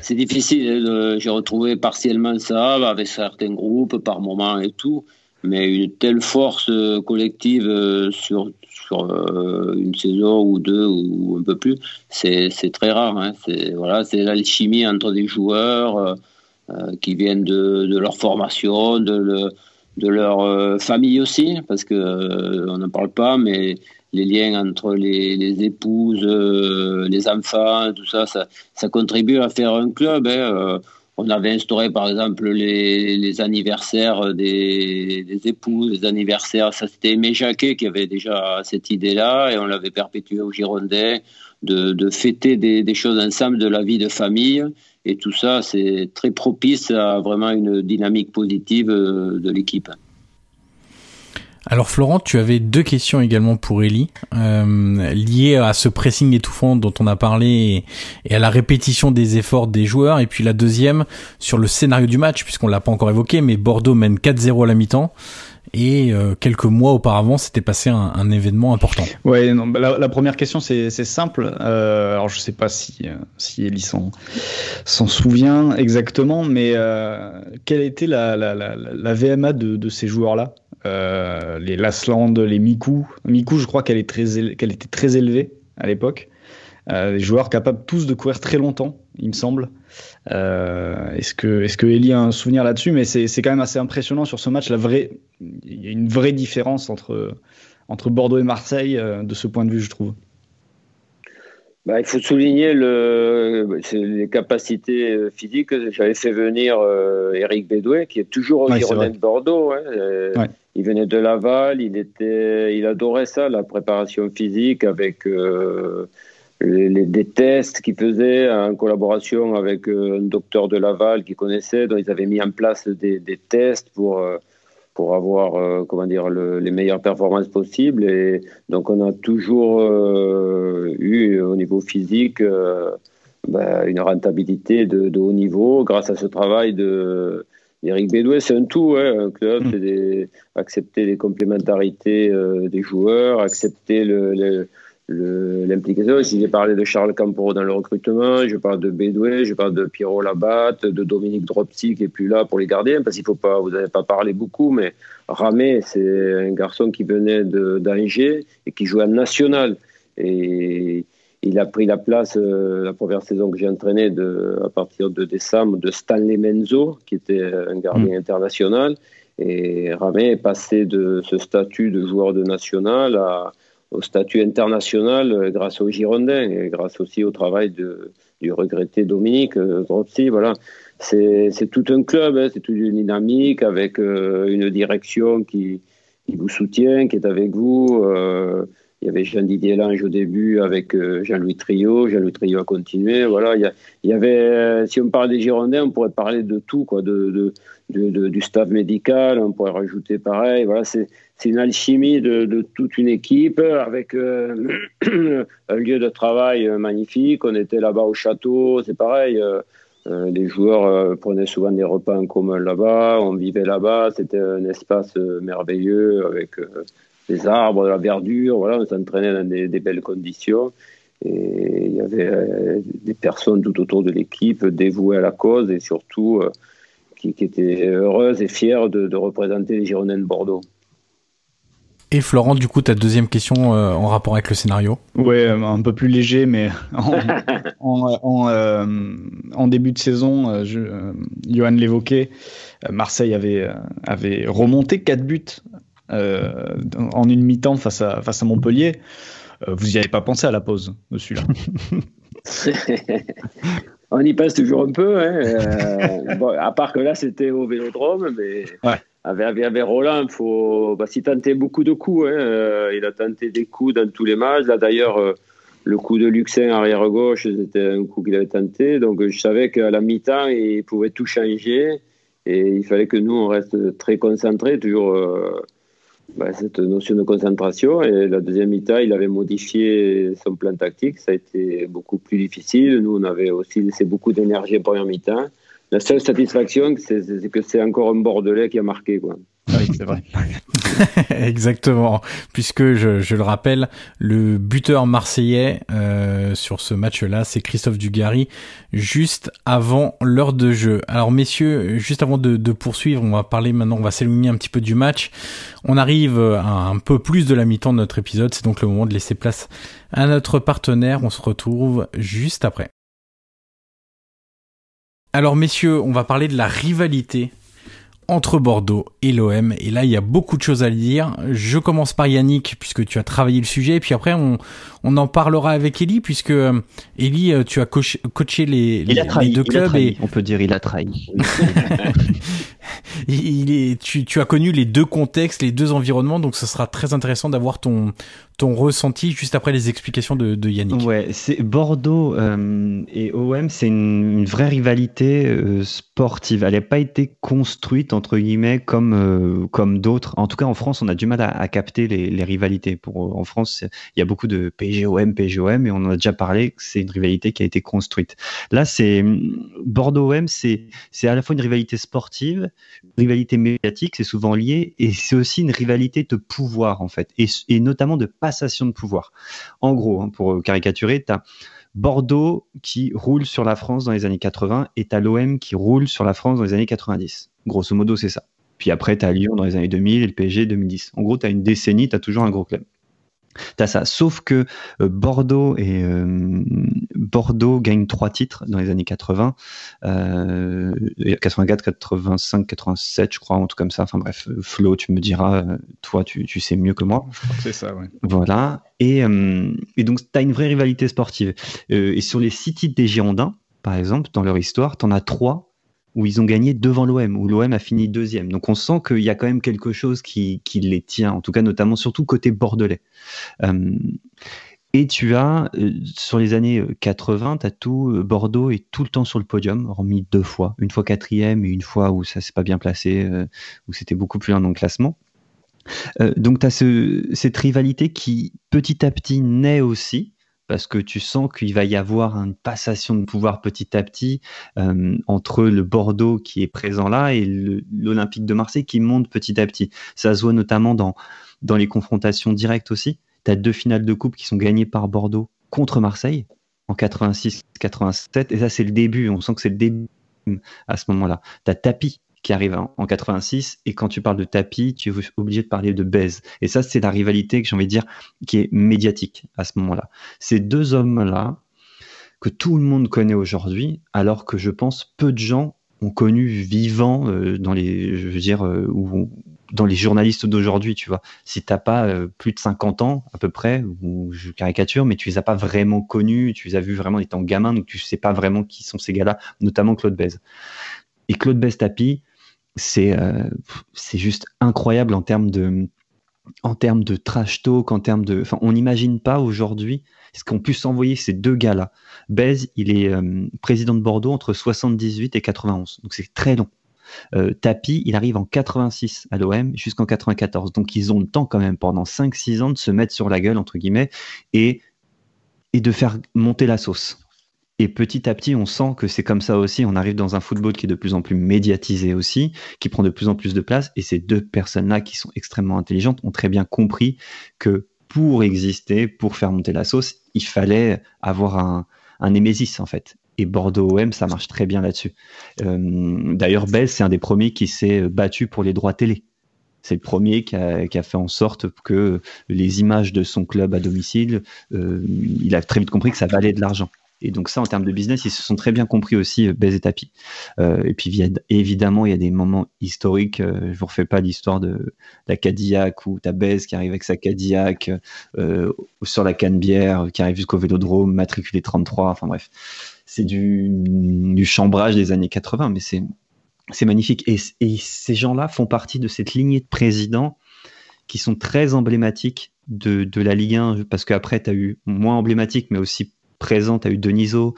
C'est difficile, hein, j'ai retrouvé partiellement ça avec certains groupes par moment et tout, mais une telle force collective euh, sur, sur euh, une saison ou deux ou un peu plus, c'est très rare. Hein. C'est voilà, l'alchimie entre des joueurs euh, euh, qui viennent de, de, leur formation, de, le, de leur famille aussi, parce que on n'en parle pas, mais les liens entre les, les épouses, les enfants, tout ça, ça, ça, contribue à faire un club. Hein on avait instauré par exemple les, les anniversaires des, des, époux, les anniversaires. Ça, c'était Aimé Jacquet qui avait déjà cette idée-là et on l'avait perpétué au Girondin de, de fêter des, des, choses ensemble de la vie de famille. Et tout ça, c'est très propice à vraiment une dynamique positive euh, de l'équipe. Alors Florent, tu avais deux questions également pour Ellie, euh, liées à ce pressing étouffant dont on a parlé et, à la répétition des efforts des joueurs. Et puis la deuxième sur le scénario du match, puisqu'on l'a pas encore évoqué, mais Bordeaux mène 4-0 à la mi-temps. Et quelques mois auparavant s'était passé un, événement important. Ouais, bah, la, première question c'est simple. alors je sais pas si si Ellie s'en souvient exactement, mais quelle était la, la, la, la VMA de, de ces joueurs-là? Les Lasland, les Miku. Miku, je crois qu'elle est très qu'elle était très élevée à l'époque. Euh, des joueurs capables tous de courir très longtemps, il me semble. Euh, est-ce que est-ce que Eli a un souvenir là-dessus? Mais c'est quand même assez impressionnant sur ce match. La vraie, il y a une vraie différence entre entre Bordeaux et Marseille euh, de ce point de vue, je trouve. Bah, il faut souligner le, les capacités physiques. J'avais fait venir Eric Bédoué, qui est toujours au ouais, de Bordeaux. Hein. Il venait de Laval, il, était, il adorait ça, la préparation physique avec les, des tests qu'ils faisaient en collaboration avec euh, un docteur de Laval qui connaissait, dont ils avaient mis en place des, des tests pour, euh, pour avoir euh, comment dire, le, les meilleures performances possibles. Et donc on a toujours eu au niveau physique ben, une rentabilité de, de, haut niveau grâce à ce travail de Eric Bédoué, c'est un tout, hein, un club, mmh. c'est des, accepter les complémentarités des joueurs, accepter le, le l'implication. Si j'ai parlé de Charles Camporo dans le recrutement, je parle de Bédoué, je parle de Pierrot Labatte, de Dominique Dropsy qui est plus là pour les gardiens, parce qu'il faut pas, vous n'avez pas parlé beaucoup, mais Ramé, c'est un garçon qui venait d'Angers et qui jouait en national. Et il a pris la place euh, la première saison que j'ai entraîné de, à partir de décembre de Stanley Menzo, qui était un gardien mmh. international. Et Ramé est passé de ce statut de joueur de national à au statut international euh, grâce aux Girondins et grâce aussi au travail de, du regretté Dominique euh, Voilà. C'est tout un club, hein, c'est toute une dynamique avec euh, une direction qui, qui, vous soutient, qui est avec vous. il y avait Jean-Didier Lange au début avec Jean-Louis Trio. Jean-Louis Trio a continué. Voilà, il y, avait, si on parle des Girondins, on pourrait parler de tout, quoi, de, de, du staff médical, on pourrait rajouter pareil. Voilà, c'est une alchimie de, toute une équipe avec euh, *clears throat* un lieu de travail magnifique. On était là-bas au château, c'est pareil. Euh, euh, les joueurs prenaient souvent des repas en commun là-bas, on vivait là-bas. C'était un espace merveilleux avec des arbres, de la verdure. Voilà, on s'entraînait dans des, belles conditions. Et il y avait des personnes tout autour de l'équipe dévouées à la cause et surtout qui, étaient heureuses et fières de, de représenter les Girondins de Bordeaux. Et Florent, du coup, ta deuxième question euh, en rapport avec le scénario Ouais, euh, un peu plus léger, mais *laughs* en, euh, en, début de saison, je, Johan l'évoquait, Marseille avait, avait remonté 4 buts en une mi-temps face à, face à Montpellier. vous n'y avez pas pensé à la pause de celui-là? *laughs* On y passe toujours un peu, hein. bon, à part que là c'était au Vélodrome, mais ouais avec, avec, Roland, faut, bah, s'il tentait beaucoup de coups, hein, euh, il a tenté des coups dans tous les matchs. Là, d'ailleurs, euh, le coup de Luxin arrière gauche, c'était un coup qu'il avait tenté. Donc, je savais qu'à la mi-temps, il pouvait tout changer. Et il fallait que nous, on reste très concentrés, toujours euh, bah, cette notion de concentration. Et la deuxième mi-temps, il avait modifié son plan tactique. Ça a été beaucoup plus difficile. Nous, on avait aussi laissé beaucoup d'énergie en première mi-temps. La seule satisfaction, c'est que c'est encore un Bordelais qui a marqué. Quoi. Oui, c'est vrai. *laughs* Exactement, puisque je, je, le rappelle, le buteur marseillais euh, sur ce match-là, c'est Christophe Dugarry, juste avant l'heure de jeu. Alors messieurs, juste avant de, de, poursuivre, on va parler maintenant, on va s'éloigner un petit peu du match. On arrive à un peu plus de la mi-temps de notre épisode, c'est donc le moment de laisser place à notre partenaire. On se retrouve juste après. Alors messieurs, on va parler de la rivalité entre Bordeaux et l'OM. Et là, il y a beaucoup de choses à dire. Je commence par Yannick, puisque tu as travaillé le sujet. Et puis après, on, on en parlera avec Ellie, puisque euh, Ellie, euh, tu as coaché les, les, deux clubs. et... On peut dire il a trahi. *laughs* il est, tu, tu, as connu les deux contextes, les deux environnements, donc ce sera très intéressant d'avoir ton, ton ressenti juste après les explications de, de Yannick. Ouais, c'est Bordeaux euh, et OM, c'est une, vraie rivalité euh, sportive. Elle n'a pas été construite entre guillemets comme euh, comme d'autres. En tout cas, en France, on a du mal à, à capter les, les, rivalités. Pour en France, il y a beaucoup de PSG PSGOM, PSGOM, et on en a déjà parlé, c'est une rivalité qui a été construite. Là, c'est Bordeaux-OM, c'est à la fois une rivalité sportive, une rivalité médiatique, c'est souvent lié, et c'est aussi une rivalité de pouvoir, en fait, et, notamment de passation de pouvoir. En gros, hein, pour caricaturer, tu as Bordeaux qui roule sur la France dans les années 80 et tu as l'OM qui roule sur la France dans les années 90. Grosso modo, c'est ça. Puis après, tu as Lyon dans les années 2000 et le PSG 2010. En gros, tu as une décennie, tu as toujours un gros club. T'as ça. Sauf que euh, Bordeaux et euh, Bordeaux gagnent trois titres dans les années 80, euh, 84, 85, 87, je crois, un truc comme ça. Enfin bref, Flo, tu me diras, euh, toi, tu, tu, sais mieux que moi. C'est ça, ouais. Voilà. Et, et donc, tu as une vraie rivalité sportive. et sur les six titres des Girondins, par exemple, dans leur histoire, tu en as trois où ils ont gagné devant l'OM, où l'OM a fini deuxième. Donc on sent qu'il y a quand même quelque chose qui, les tient, en tout cas notamment surtout côté bordelais. Euh, et tu as, euh, sur les années 80, tu as tout, euh, Bordeaux est tout le temps sur le podium, hormis deux fois. Une fois quatrième et une fois où ça s'est pas bien placé, euh, où c'était beaucoup plus loin dans le classement. Euh, donc tu as ce, cette rivalité qui petit à petit naît aussi, parce que tu sens qu'il va y avoir une passation de pouvoir petit à petit euh, entre le Bordeaux qui est présent là et l'Olympique de Marseille qui monte petit à petit. Ça se voit notamment dans, les confrontations directes aussi. Tu as deux finales de coupe qui sont gagnées par Bordeaux contre Marseille en 86-87, et ça c'est le début, on sent que c'est le début à ce moment-là. Tu as Tapi qui arrive en 86. Et quand tu parles de tapis, tu es obligé de parler de baise. Et ça, c'est la rivalité que j'ai envie de dire qui est médiatique à ce moment-là. Ces deux hommes-là, que tout le monde connaît aujourd'hui, alors que je pense peu de gens ont connu vivant euh, dans les, je veux dire, euh, dans les journalistes d'aujourd'hui, tu vois. Si t'as pas euh, plus de 50 ans à peu près, ou je caricature, mais tu les as pas vraiment connus, tu les as vus vraiment étant gamin, donc tu sais pas vraiment qui sont ces gars-là, notamment Claude Bèze. Et Claude Bèze Tapi, c'est euh, c'est juste incroyable en termes de trash talk, en termes de, enfin, on n'imagine pas aujourd'hui ce qu'on puisse envoyer ces deux gars-là. Bez, il est euh, président de Bordeaux entre 78 et 91, donc c'est très long. Euh, Tapi, il arrive en 86 à l'OM jusqu'en 94, donc ils ont le temps quand même pendant 5-6 ans de se mettre sur la gueule entre guillemets et et de faire monter la sauce. Et petit à petit, on sent que c'est comme ça aussi. On arrive dans un football qui est de plus en plus médiatisé aussi, qui prend de plus en plus de place. Et ces deux personnes-là, qui sont extrêmement intelligentes, ont très bien compris que pour exister, pour faire monter la sauce, il fallait avoir un, un némésis, en fait. Et Bordeaux OM, ça marche très bien là-dessus. Euh, D'ailleurs, Bell, c'est un des premiers qui s'est battu pour les droits télé. C'est le premier qui a, qui a, fait en sorte que les images de son club à domicile, euh, il a très vite compris que ça valait de l'argent. Et donc ça, en termes de business, ils se sont très bien compris aussi, euh, Bez et Tapi. Euh, et puis évidemment, il y a des moments historiques. Euh, je vous refais pas l'histoire de la Cadillac où t'as Bez qui arrive avec sa Cadillac euh, sur la Canebière, qui arrive jusqu'au Vélodrome, matriculé 33. Enfin bref, c'est du, chambrage des années 80, mais c'est c'est magnifique. Et, et ces gens-là font partie de cette lignée de présidents qui sont très emblématiques de, de la Ligue 1, parce qu'après, tu as eu moins emblématique, mais aussi présent, tu as eu Deniso,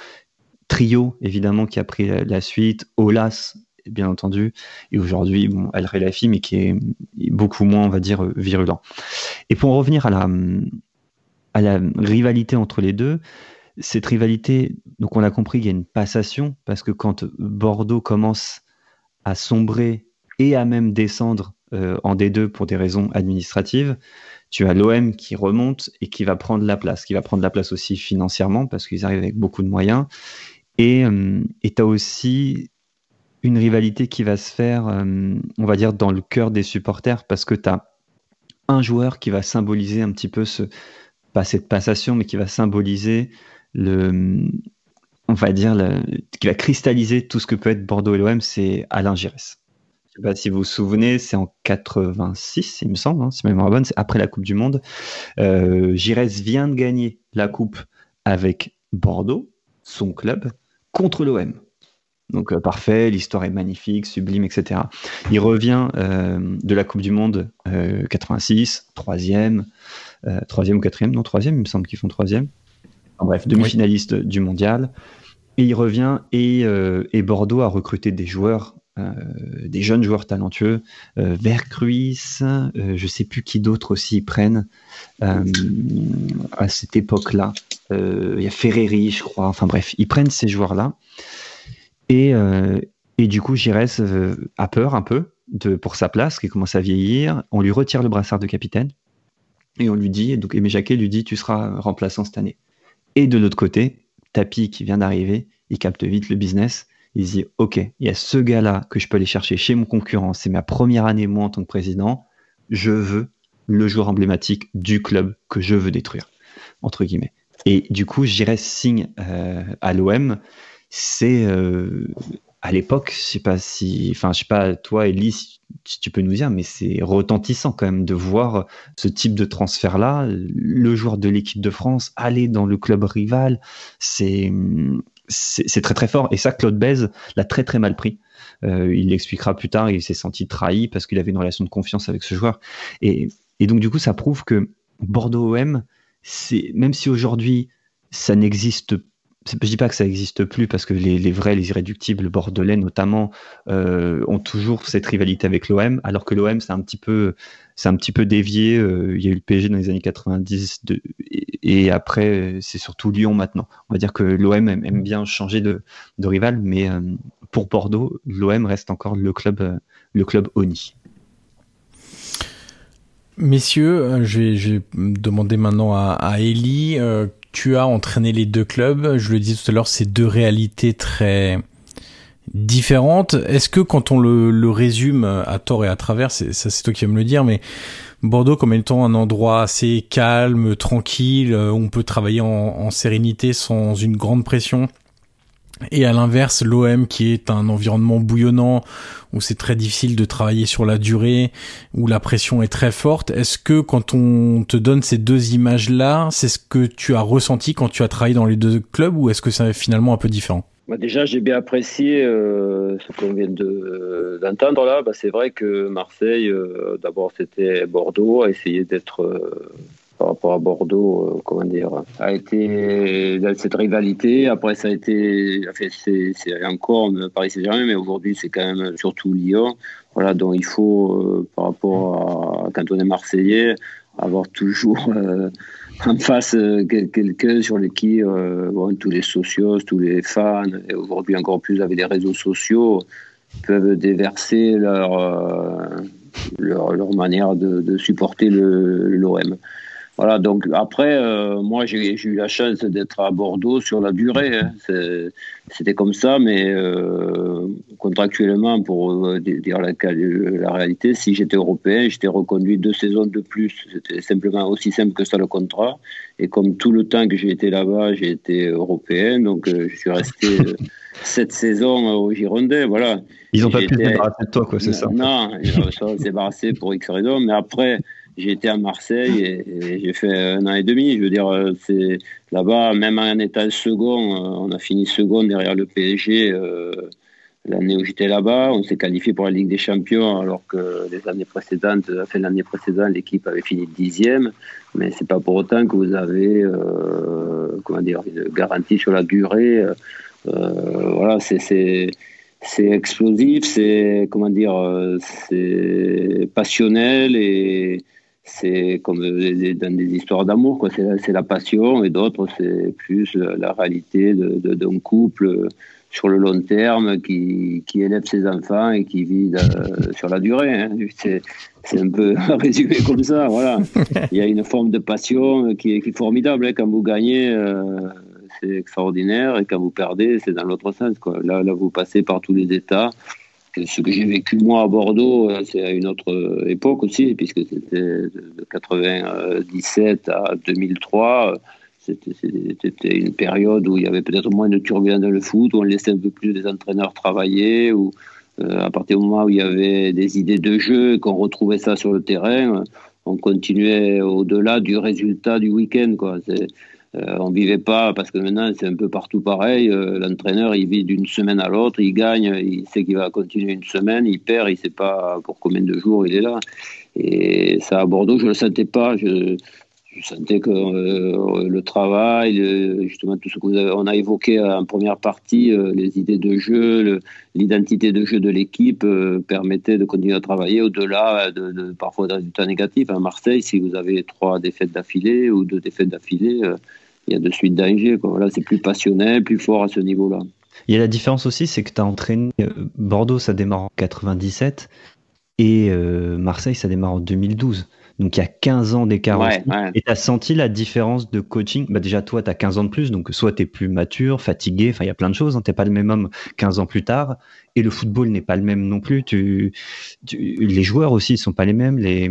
Trio, évidemment, qui a pris la, suite, Olas, bien entendu, et aujourd'hui, bon, Al Relafi, mais qui est beaucoup moins, on va dire, virulent. Et pour en revenir à la, à la rivalité entre les deux, cette rivalité, donc on a compris qu'il y a une passation, parce que quand Bordeaux commence à sombrer et à même descendre euh, en D2 pour des raisons administratives, tu as l'OM qui remonte et qui va prendre la place, qui va prendre la place aussi financièrement parce qu'ils arrivent avec beaucoup de moyens. Et euh, tu as aussi une rivalité qui va se faire, euh, on va dire, dans le cœur des supporters parce que tu as un joueur qui va symboliser un petit peu ce, pas cette passation, mais qui va symboliser le, on va dire, qui va cristalliser tout ce que peut être Bordeaux et l'OM, c'est Alain Giresse sais pas si vous vous souvenez, c'est en 86, il me semble, hein, si ma mémoire est bonne, c'est après la Coupe du Monde. Euh, Giresse vient de gagner la Coupe avec Bordeaux, son club, contre l'OM. Donc euh, parfait, l'histoire est magnifique, sublime, etc. Il revient euh, de la Coupe du Monde 86, troisième, troisième ou quatrième, non troisième, il me semble qu'ils font troisième. En bref, demi-finaliste du mondial. Et il revient et, et, Bordeaux a recruté des joueurs des jeunes joueurs talentueux, euh, Vercruis, je sais plus qui d'autres aussi ils prennent à cette époque-là. Il y a Ferreri, je crois. Enfin bref, ils prennent ces joueurs-là. Et, et du coup, Giresse a peur un peu de, pour sa place, qui commence à vieillir. On lui retire le brassard de capitaine. Et on lui dit, donc Aimé Jacquet lui dit, tu seras remplaçant cette année. Et de l'autre côté, Tapi qui vient d'arriver, il capte vite le business. Il dit, OK, il y a ce gars-là que je peux aller chercher chez mon concurrent. C'est ma première année, moi, en tant que président. Je veux le joueur emblématique du club que je veux détruire, entre guillemets. Et du coup, j'irais signe euh, à l'OM. C'est euh, à l'époque, je sais pas si, enfin, je sais pas, toi, Ellie, si tu peux nous dire, mais c'est retentissant quand même de voir ce type de transfert-là, le joueur de l'équipe de France aller dans le club rival, c'est c'est très très fort. Et ça, Claude Bèze l'a très très mal pris. Euh, il l'expliquera plus tard. Il s'est senti trahi parce qu'il avait une relation de confiance avec ce joueur. Et, donc du coup, ça prouve que Bordeaux OM, même si aujourd'hui ça n'existe je dis pas que ça n'existe plus parce que les, vrais, les irréductibles bordelais notamment euh, ont toujours cette rivalité avec l'OM, alors que l'OM c'est un petit peu, c'est un petit peu dévié. Euh, il y a eu le PSG dans les années 90 et, après c'est surtout Lyon maintenant. On va dire que l'OM aime, bien changer de, rival, mais euh, pour Bordeaux, l'OM reste encore le club, le club Oni. Messieurs, je vais, demander maintenant à, à Ellie tu as entraîné les deux clubs. Je le disais tout à l'heure, c'est deux réalités très différentes. Est-ce que quand on le, résume à tort et à travers, ça c'est toi qui vas me le dire, mais Bordeaux comme étant un endroit assez calme, tranquille, où on peut travailler en sérénité sans une grande pression, et à l'inverse, l'OM qui est un environnement bouillonnant où c'est très difficile de travailler sur la durée, où la pression est très forte. Est-ce que quand on te donne ces deux images-là, c'est ce que tu as ressenti quand tu as travaillé dans les deux clubs ou est-ce que c'est finalement un peu différent? Bah déjà, j'ai bien apprécié euh, ce qu'on vient d'entendre là. Bah, c'est vrai que Marseille, euh, d'abord c'était Bordeaux, a essayé d'être euh, par rapport à Bordeaux, euh, comment dire, a été cette rivalité. Après, ça a été, c'est encore Paris Saint-Germain, mais aujourd'hui, c'est quand même surtout Lyon. Voilà, donc il faut, euh, par rapport à quand on est Marseillais, avoir toujours euh, en face quelqu'un sur les qui tous les socios, tous les fans, et aujourd'hui encore plus avec les réseaux sociaux, peuvent déverser leur, leur, manière de, de supporter l'OM. Voilà, donc après, euh, moi j'ai eu la chance d'être à Bordeaux sur la durée. Hein. C'était comme ça, mais euh, contractuellement, pour euh, dire la, la réalité, si j'étais européen, j'étais reconduit deux saisons de plus. C'était simplement aussi simple que ça le contrat. Et comme tout le temps que j'ai été là-bas, j'ai été européen, donc je suis resté *laughs* sept saisons au Girondin. Voilà. Ils n'ont pas pu se débarrasser de toi, quoi, c'est ça Non, ils *laughs* se débarrasser pour X raisons, mais après j'ai été à Marseille et, j'ai fait un an et demi. Je veux dire, euh, c'est là-bas, même en état second, euh, on a fini second derrière le PSG euh, l'année où j'étais là-bas. On s'est qualifié pour la Ligue des Champions alors que les années précédentes, la fin de l'année précédente, l'équipe avait fini dixième. Mais c'est pas pour autant que vous avez, comment dire, une garantie sur la durée. voilà, c'est c'est explosif, c'est comment dire, c'est passionnel et c'est comme dans des histoires d'amour, quoi. C'est la passion, et d'autres, c'est plus la, réalité d'un couple sur le long terme qui, qui, élève ses enfants et qui vit euh, sur la durée. Hein. C'est un peu *laughs* résumé comme ça. Voilà. *laughs* Il y a une forme de passion qui est, formidable. Hein. Quand vous gagnez, euh, c'est extraordinaire, et quand vous perdez, c'est dans l'autre sens. Quoi. Là, là, vous passez par tous les états ce que j'ai vécu moi à Bordeaux, euh, c'est à une autre euh, époque aussi, puisque c'était de 97 à 2003. C'était une période où il y avait peut-être moins de turbulence dans le foot, où on laissait un peu plus les entraîneurs travailler, euh, à partir du moment où il y avait des idées de jeu, qu'on retrouvait ça sur le terrain, on continuait au-delà du résultat du week-end. Euh, on vivait pas, parce que maintenant c'est un peu partout pareil, euh, l'entraîneur il vit d'une semaine à l'autre, il gagne, il sait qu'il va continuer une semaine, il perd, il sait pas pour combien de jours il est là. Et ça à Bordeaux, je le sentais pas. Je, sentais que euh, le travail, justement tout ce qu'on a évoqué en première partie, euh, les idées de jeu, l'identité de jeu de l'équipe permettait de continuer à travailler au-delà de, parfois d'un résultats négatifs. À Marseille, si vous avez trois défaites d'affilée ou deux défaites d'affilée, il y a de suite danger. Voilà, c'est plus passionnel, plus fort à ce niveau-là. Il y a la différence aussi, c'est que tu as entraîné Bordeaux, ça démarre en 97 et Marseille, ça démarre en 2012. Donc il y a 15 ans d'écart. Et tu as senti la différence de coaching? Bah Déjà, toi, tu as 15 ans de plus, donc soit tu es plus mature, fatigué, enfin il y a plein de choses. Hein. Tu n'es pas le même homme 15 ans plus tard. Et le football n'est pas le même non plus. Tu, les joueurs aussi ne sont pas les mêmes. Les,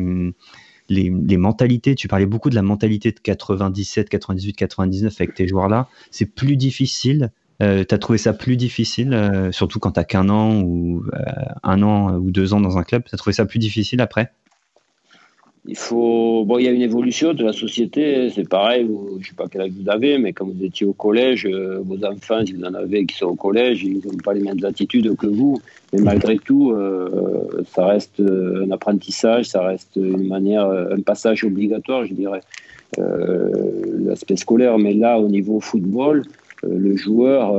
les, mentalités, tu parlais beaucoup de la mentalité de 97, 98, 99 avec tes joueurs-là. C'est plus difficile. Euh, tu as trouvé ça plus difficile, euh, surtout quand tu qu'un an ou euh, un an ou deux ans dans un club. Tu as trouvé ça plus difficile après? Il faut. Bon, il y a une évolution de la société, c'est pareil, je sais pas quel âge vous avez, mais quand vous étiez au collège, euh, vos enfants, si vous en avez qui sont au collège, ils n'ont pas les mêmes attitudes que vous. Mais malgré tout, euh, ça reste un apprentissage, ça reste une manière, un passage obligatoire, je dirais, euh, l'aspect scolaire. Mais là, au niveau football, le joueur,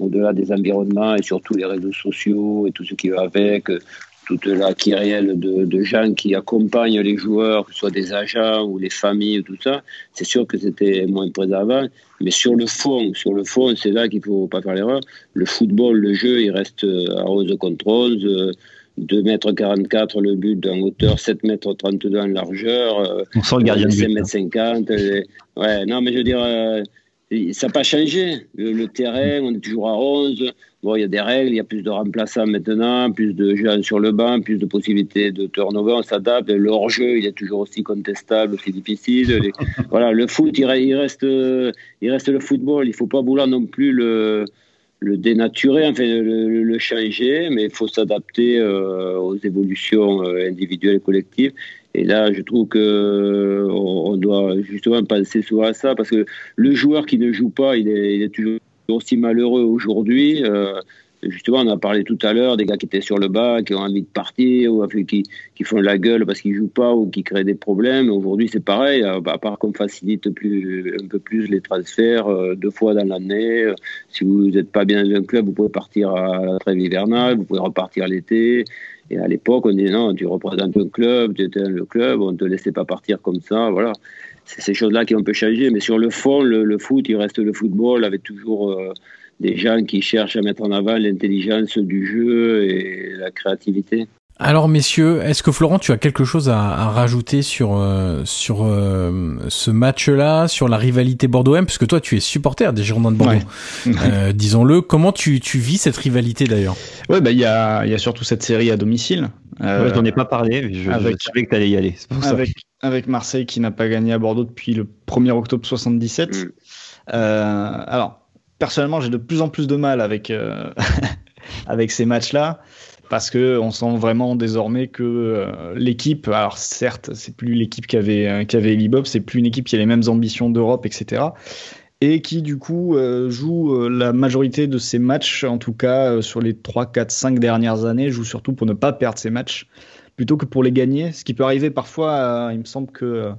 au-delà des environnements et surtout les réseaux sociaux et tout ce qui va avec, toute la kyrielle de, de, gens qui accompagnent les joueurs, que ce soit des agents ou les familles, tout ça, c'est sûr que c'était moins présent avant. Mais sur le fond, sur le fond, c'est là qu'il faut pas faire l'erreur. Le football, le jeu, il reste à 11 contre 11. 2 mètres 44 le but en hauteur, 7 mètres 32 en largeur. Euh, On sent le gardien de 5 mètres 50. ouais, non, mais je veux dire, euh, ça n'a pas changé. Le, terrain, on est toujours à 11. Bon, il y a des règles, il y a plus de remplaçants maintenant, plus de gens sur le banc, plus de possibilités de turnover, on s'adapte. Le hors-jeu, il est toujours aussi contestable, aussi difficile. *laughs* voilà, le foot, il, reste, il reste le football. Il ne faut pas vouloir non plus le, le dénaturer, enfin le, le changer, mais il faut s'adapter euh, aux évolutions euh, individuelles et collectives. Et là, je trouve que on doit justement penser souvent à ça, parce que le joueur qui ne joue pas, il est, il est toujours aussi malheureux aujourd'hui. Euh, justement, on a parlé tout à l'heure des gars qui étaient sur le bas, qui ont envie de partir, ou qui, font la gueule parce qu'ils jouent pas ou qui créent des problèmes. Aujourd'hui, c'est pareil, à part qu'on facilite plus, un peu plus les transferts euh, deux fois dans l'année. Si vous n'êtes pas bien dans un club, vous pouvez partir à la trêve hivernale, vous pouvez repartir l'été. Et à l'époque, on disait non, tu représentes un club, tu étais le club, on ne te laissait pas partir comme ça. Voilà. C'est ces choses-là qui ont peu changé. Mais sur le fond, le, foot, il reste le football avec toujours euh, des gens qui cherchent à mettre en avant l'intelligence du jeu et la créativité. Alors messieurs, est-ce que Florent, tu as quelque chose à, rajouter sur euh, sur euh, ce match-là, sur la rivalité Bordeaux-M, parce que toi tu es supporter des Girondins de Bordeaux. Euh, disons-le, comment tu, tu vis cette rivalité d'ailleurs? Ouais, bah il y a il y a surtout cette série à domicile. Euh, j'en ai pas parlé, je, avec, je savais que t'allais y aller. Avec, avec Marseille qui n'a pas gagné à Bordeaux depuis le 1er octobre 77. Mm. alors personnellement, j'ai de plus en plus de mal avec *laughs* avec ces matchs-là parce que on sent vraiment désormais que euh, l'équipe, alors certes, c'est plus l'équipe qui avait euh, qui avait Bob, c'est plus une équipe qui a les mêmes ambitions d'Europe, etc. Et qui du coup euh, joue la majorité de ses matchs, en tout cas sur les 3, 4, 5 dernières années, joue surtout pour ne pas perdre ses matchs, plutôt que pour les gagner. Ce qui peut arriver parfois, il me semble que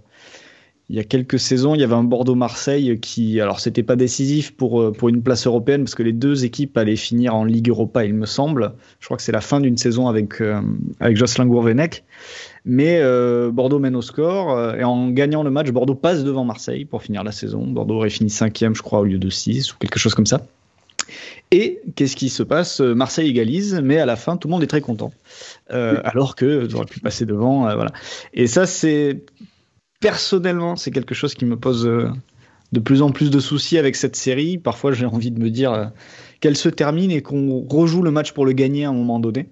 il y a quelques saisons, il y avait un Bordeaux-Marseille qui, alors c'était pas décisif pour, euh, pour une place européenne parce que les deux équipes allaient finir en Ligue Europa, il me semble. Je crois que c'est la fin d'une saison avec, euh, avec Jocelyn Gourvenec. Mais euh, Bordeaux mène au score et en gagnant le match, Bordeaux passe devant Marseille pour finir la saison. Bordeaux aurait fini cinquième, je crois, au lieu de 6 ou quelque chose comme ça. Et qu'est-ce qui se passe? Marseille égalise, mais à la fin, tout le monde est très content. alors que aurait pu passer devant. voilà. Et ça, c'est personnellement, c'est quelque chose qui me pose euh, de plus en plus de soucis avec cette série. Parfois, j'ai envie de me dire euh, qu'elle se termine et qu'on rejoue le match pour le gagner à un moment donné.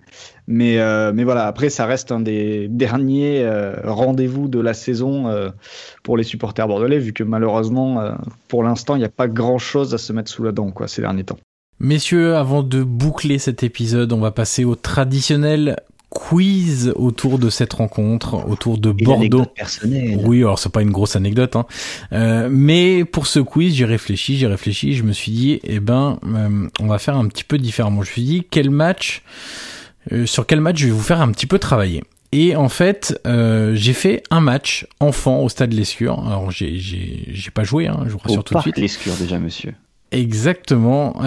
Mais, euh, voilà, après, ça reste un des derniers rendez-vous de la saison pour les supporters bordelais, vu que malheureusement, pour l'instant, il n'y a pas grand-chose à se mettre sous la dent quoi, ces derniers temps. Messieurs, avant de boucler cet épisode, on va passer au traditionnel quiz autour de cette rencontre, autour de Bordeaux. Oui, alors c'est pas une grosse anecdote, hein. Euh, mais pour ce quiz, j'ai réfléchi, j'ai réfléchi, je me suis dit, eh ben, euh, on va faire un petit peu différemment. Je me suis dit, quel match, euh, sur quel match je vais vous faire un petit peu travailler. Et en fait, j'ai fait un match enfant au stade Lescure. Alors j'ai j'ai j'ai pas joué, hein, je vous rassure Au tout de suite. Lescure déjà, monsieur. Exactement.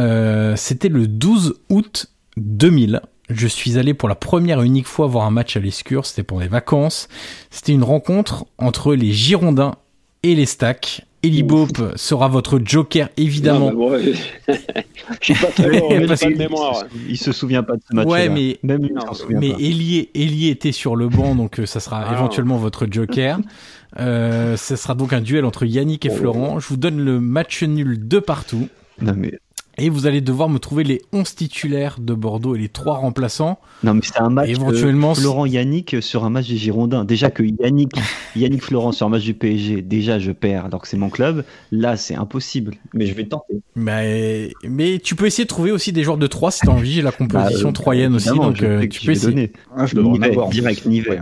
C'était le 12 août 2000. Je suis allé pour la première et unique fois voir un match à l'Escure. C'était pour les vacances. C'était une rencontre entre les Girondins et les Stacks. Eli Bope sera votre joker, évidemment. Non, mais bon, *laughs* je suis pas très bon, Parce pas de *laughs* que- mémoire. Il se souvient pas de ce match. Ouais, mais- même lui, il Non, Mais. Eli, Eli était sur le banc, donc euh, ça sera Ah. éventuellement votre joker. Euh, ce sera donc un duel entre Yannick et Florent. Je vous donne le match nul de partout. Non mais, Et vous allez devoir me trouver les 11 titulaires de Bordeaux et les 3 remplaçants. non mais c'est un match. Et éventuellement, Florent Yannick sur un match des Girondins. Déjà que Yannick, *laughs* Yannick Florent sur un match du PSG, déjà je perds alors que c'est mon club. Là c'est impossible. Mais je vais tenter. Mais, mais tu peux essayer de trouver aussi des joueurs de 3 si t'as envie. J'ai la composition Bah, euh, troyenne aussi, donc je euh, tu peux essayer. donner. Ah, je Nivet, avoir. direct Nivet.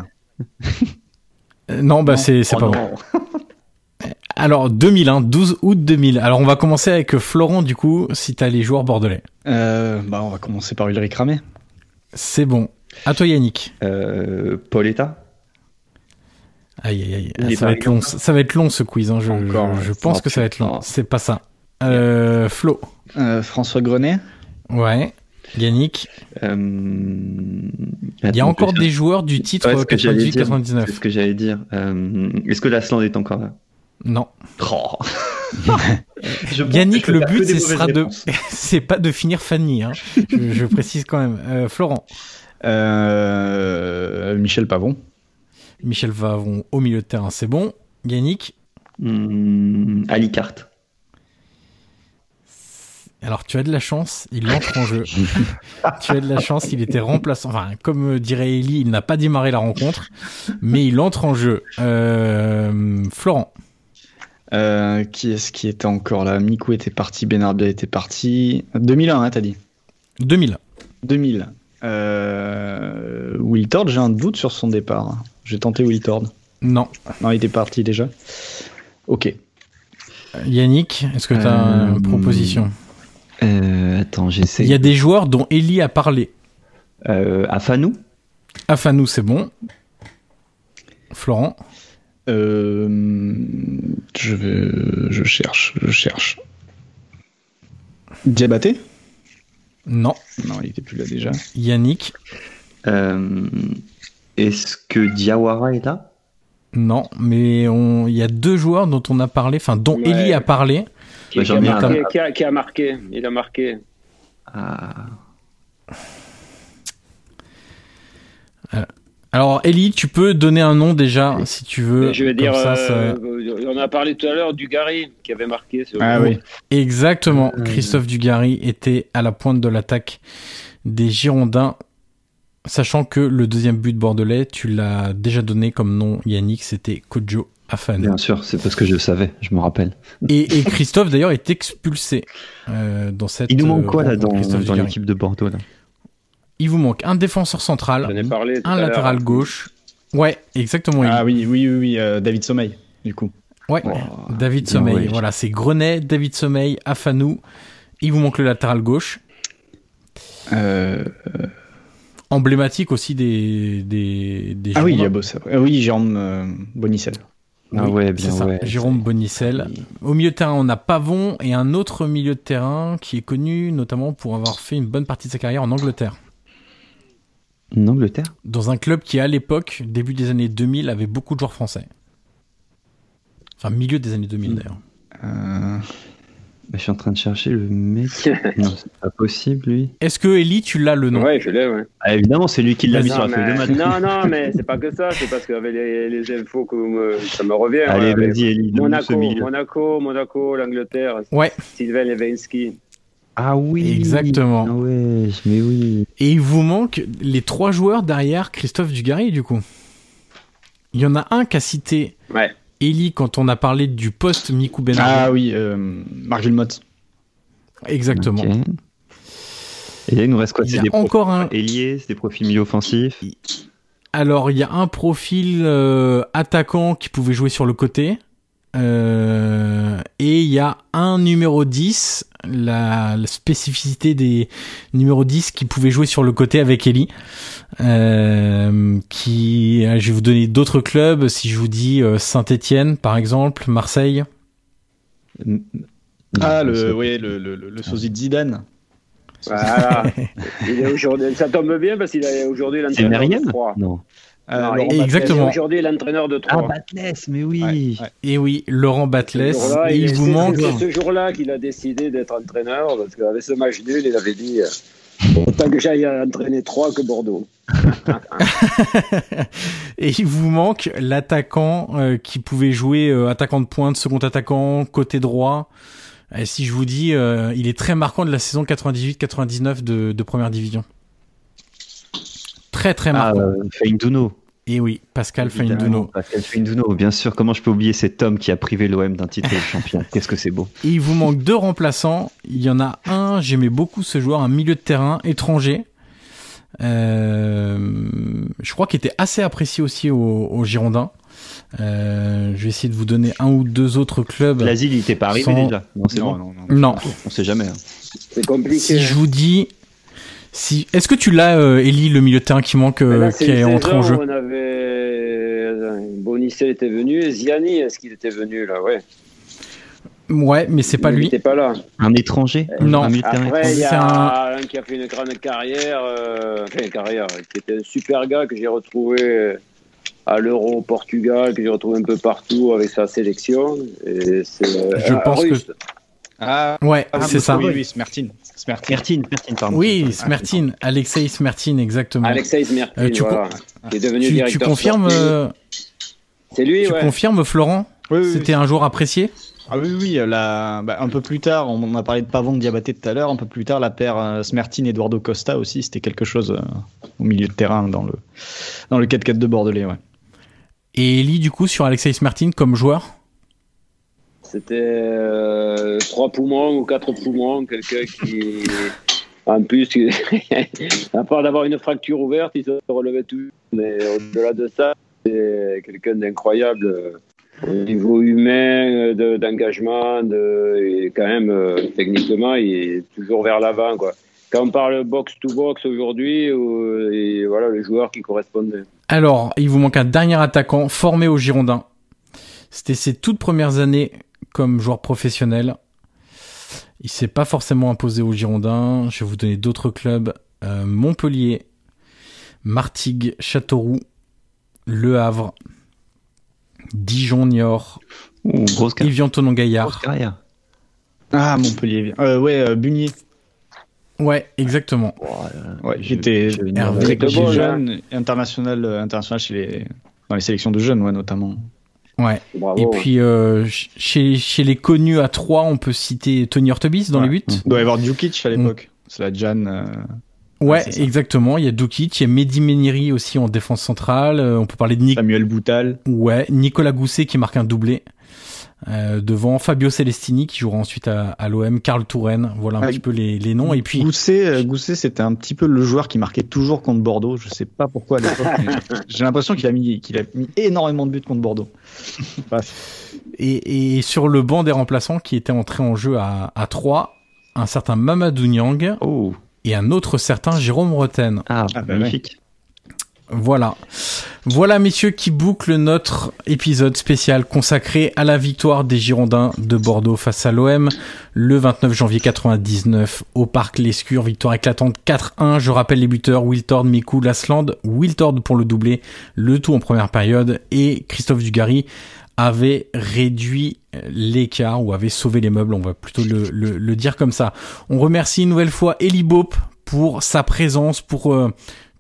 Euh, Non, bah c'est c'est Oh pas non. bon. *laughs* Alors 2001, 12 août 2000. Alors on va commencer avec euh, Florent du coup, si t'as les joueurs bordelais. Euh, bah, on va commencer par Ulrich Ramé. C'est bon. À toi Yannick. Euh, Pauletta. Aïe aïe aïe. Ça, va être long, ça va être long ce quiz. Hein. Je, Encore, je, je ouais. pense que ça va être long. C'est pas ça. Euh, Flo. Euh, François Grenet. Ouais. Yannick. Euh, Il y a encore des joueurs du titre Ouais, c'est ce que j'allais dire. 98-99. C'est ce que j'allais dire. Est-ce que l'Asland est encore là? Non. Oh. *laughs* Je Yannick, le but, ce sera de, *laughs* c'est pas de finir Fanny. Hein. Je, je *laughs* précise quand même. Euh, Florent. Euh, Michel Pavon. Michel Vavon au milieu de terrain, c'est bon. Yannick. Hmm, Ali Carte. Alors tu as de la chance, il entre en jeu. tu as de la chance, il était remplaçant. Enfin, comme euh, dirait Ellie, il n'a pas démarré la rencontre, mais il entre en jeu. Euh, Florent. Euh, qui est-ce qui était encore là? Mikou était parti, Benarbia était parti. 2001, hein, t'as dit? 2000. 2000. Euh, Will Tord, j'ai un doute sur son départ. J'ai tenté Will Tord. Non. Non, il était parti déjà. Ok. Yannick, est-ce que tu as Euh, une proposition? Euh, attends, j'essaie. Il y a des joueurs dont Ellie a parlé. Euh, Afanou Afanou, c'est bon. Florent. Euh, je vais, je cherche, je cherche. Diabaté? Non. Non, il était plus là déjà. Yannick. Euh, Est-ce que Diawara est là? Non. Mais on- il y a deux joueurs dont on a parlé, enfin dont Ouais. Ellie a parlé. Qui, qui a marqué, qui, a, qui a marqué, il a marqué. Ah. Alors Ellie, tu peux donner un nom déjà si tu veux. je vais dire, ça, ça- euh, on a parlé tout à l'heure du Gary qui avait marqué. Ah oui. Exactement. Euh, Christophe Dugarry était à la pointe de l'attaque des Girondins. Sachant que le deuxième but bordelais, tu l'as déjà donné comme nom Yannick, c'était Kojo Afan. Bien sûr, c'est parce que je le savais, je me rappelle. Et, et Christophe d'ailleurs est expulsé euh, dans cette. Il nous manque euh, quoi là dans, Christophe dans l'équipe de Bordeaux là? Il vous manque un défenseur central, ai parlé. tout un latéral gauche. Ouais, exactement. Ah oui, oui, oui, oui, euh, David Sommeil, du coup. Ouais. Oh, David Sommeil. Voilà, c'est Grenet, David Sommeil, Afanou. Il vous manque le latéral gauche. Euh, Emblématique aussi des des, des ah oui, il y a. Ah oui, Jérôme euh, Bonicel. Ah Oui, ouais, bien ça. ouais. Jérôme Bonicel. Au milieu de terrain, on a Pavon et un autre milieu de terrain qui est connu notamment pour avoir fait une bonne partie de sa carrière en Angleterre. En Angleterre? Dans un club qui, à l'époque, début des années 2000, avait beaucoup de joueurs français. Enfin, milieu des années 2000 d'ailleurs. Euh, Bah, Je suis en train de chercher le mec. *laughs* non, c'est pas possible lui. Est-ce que Ellie, tu l'as le nom? Ouais, je l'ai, ouais. Ah, évidemment, c'est lui qui l'a mis Vas-y, sur la Non, feuille de match. non, non, mais c'est pas que ça. C'est parce qu'avec les, les infos que me- ça me revient. Allez, ouais, vas-y, Ellie. Monaco, Monaco, l'Angleterre, Ouais, Sylvain Levinsky. Ah oui Exactement. Ah ouais, mais oui. et il vous manque les trois joueurs derrière Christophe Dugarry, du coup. Il y en a un qui a cité Ouais. Ellie quand on a parlé du poste Mikou Benardi. Ah oui, euh, Marc. Exactement. Et là, il nous reste quoi Il y C'est a des profils encore un. c'est des profils milieu offensifs. Alors, il y a un profil euh, attaquant qui pouvait jouer sur le côté. Euh, et il y a un numéro 10, la, la, spécificité des numéros 10 qui pouvait jouer sur le côté avec Ellie. Euh, qui, je vais vous donner d'autres clubs. Si je vous dis Saint-Étienne, par exemple, Marseille. Ah, le, oui, le, le, sosie de Zidane. Voilà. *laughs* il est aujourd'hui, ça tombe bien parce qu'il est aujourd'hui l'entraîneur de 3. Non. Euh, non exactement. Aujourd'hui, l'entraîneur de 3. Ah, Batles, mais oui. Ouais, ouais. Et oui, Laurent Batles. Et il vous manque. C'est ce jour-là qu'il a décidé d'être entraîneur parce qu'avec ce match nul, il avait dit autant que j'aille entraîner 3 que Bordeaux. *laughs* et il vous manque l'attaquant euh, qui pouvait jouer euh, attaquant de pointe, second attaquant, côté droit. Et si je vous dis, euh, il est très marquant de la saison 98-99 de, de, première division. Très très marquant. Ah, euh, Feinduno. Et oui, Pascal Feinduno. Pascal Feinduno, bien sûr. Comment je peux oublier cet homme qui a privé l'OM d'un titre de champion *laughs* Qu'est-ce que c'est beau. Et il vous manque deux remplaçants. Il y en a un, j'aimais beaucoup ce joueur, un milieu de terrain étranger. Euh, je crois qu'il était assez apprécié aussi aux au Girondins. Euh, je vais essayer de vous donner un ou deux autres clubs. L'asile, il n'était pas arrivé sans... déjà. Non, non, non, non, non. On sait jamais. Hein. C'est compliqué. Si je vous dis, si, est-ce que tu l'as, euh, Eli, le milieu de terrain qui manque, euh, là, qui est, entré en jeu On avait Bonicet était venu, et Ziani, est-ce qu'il était venu là, ouais. Ouais, mais c'est pas il lui. n'était pas là. Un étranger? Non. Un Après, il y C'est a un... qui a fait une grande carrière, euh... enfin une carrière, qui était un super gars que j'ai retrouvé à l'Euro au Portugal, que j'ai retrouvé un peu partout avec sa sélection. Et c'est Je un pense russe. que. Ah, Ouais, ah, c'est ça. Oui, oui, Smertin. Smertin. Smertin, Smertin, pardon. Oui, Smertin, Alexei Smertin, exactement. Alexei Smertin, Euh, tu voilà, qui est devenu Tu, confirmes, euh, C'est lui, tu ouais. confirmes, Florent Oui, oui, C'était un joueur apprécié Ah oui, oui, la... bah, un peu plus tard, on a parlé de Pavon de Diabaté tout à l'heure, un peu plus tard, la paire euh, Smertin-Eduardo Costa aussi, c'était quelque chose euh, au milieu de terrain dans le, dans le 4-4 de Bordelais, ouais. Et Eli, du coup, sur Alexei Smertin comme joueur C'était euh, trois poumons ou quatre poumons, quelqu'un qui, en plus, *laughs* à part d'avoir une fracture ouverte, il se relevait tout. Mais au-delà de ça, c'est quelqu'un d'incroyable au niveau humain, de- d'engagement, de, et quand même, euh, techniquement, il est toujours vers l'avant, quoi. Quand on parle box-to-box aujourd'hui, voilà le joueur qui correspondait. Alors, il vous manque un dernier attaquant formé au Girondins. C'était ses toutes premières années comme joueur professionnel. Il s'est pas forcément imposé au Girondins. Je vais vous donner d'autres clubs. Euh, Montpellier, Martigues, Châteauroux, Le Havre, Dijon, Niort, Ouh, grosse, car- Evian Tonon Gaillard. Ah, Montpellier. Euh, ouais, euh, Bunier. Ouais, exactement. Ouais, Je- j'étais jeune, international, euh, international chez les, dans les sélections de jeunes, ouais, notamment. Ouais. Bravo. Et puis euh, ch- chez, chez les connus à 3, on peut citer Tony Ortebis dans Ouais. les buts. Il doit y avoir Djukic à l'époque. C'est la Jan. euh, Ouais, exactement. Il y a Dukic, il y a Mehdi Meniri aussi en défense centrale. Euh, on peut parler de Nick, Samuel Boutal. ouais, Nicolas Gousset qui marque un doublé. Euh, devant Fabio Celestini qui jouera ensuite à, à l'OM, Karl Touraine, voilà un Ah, petit peu les, les noms. Et puis Gousset, euh, Gousset, c'était un petit peu le joueur qui marquait toujours contre Bordeaux. Je sais pas pourquoi à l'époque. mais *laughs* J'ai l'impression qu'il a mis, qu'il a mis énormément de buts contre Bordeaux. Et, et sur le banc des remplaçants qui était entré en jeu à, à 3, un certain Mamadou Niang Oh, et un autre certain Jérôme Roten. ah, Ah, bah magnifique. Voilà. Voilà, messieurs, qui boucle notre épisode spécial consacré à la victoire des Girondins de Bordeaux face à l'OM le 29 janvier 99 au Parc Lescure. Victoire éclatante 4-1. Je rappelle les buteurs Wiltord, Mikou, Lasland. Wiltord pour le doublé, le tout en première période. Et Christophe Dugarry avait réduit l'écart ou avait sauvé les meubles, on va plutôt le, dire comme ça. On remercie une nouvelle fois Eli Bope pour sa présence, pour euh,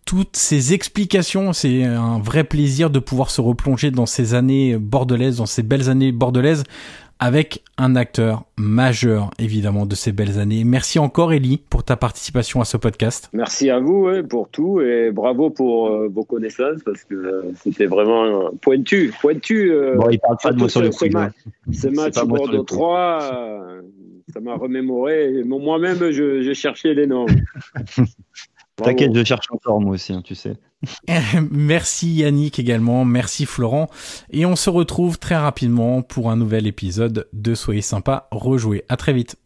toutes ces explications. C'est un vrai plaisir de pouvoir se replonger dans ces années bordelaises, dans ces belles années bordelaises, avec un acteur majeur, évidemment, de ces belles années. Merci encore, Ellie, pour ta participation à ce podcast. Merci à vous pour tout et bravo pour euh, vos connaissances parce que euh, c'était vraiment euh, pointu, pointu. euh, Bon, il parle pas de moi sur le hein. Ce match Bordeaux coup. 3, euh, ça m'a remémoré. Moi-même, je, je cherchais les noms. *laughs* T'inquiète, je cherche encore moi aussi, hein, tu sais. *laughs* merci Yannick également, merci Florent. Et on se retrouve très rapidement pour un nouvel épisode de Soyez sympa, rejouer. À très vite.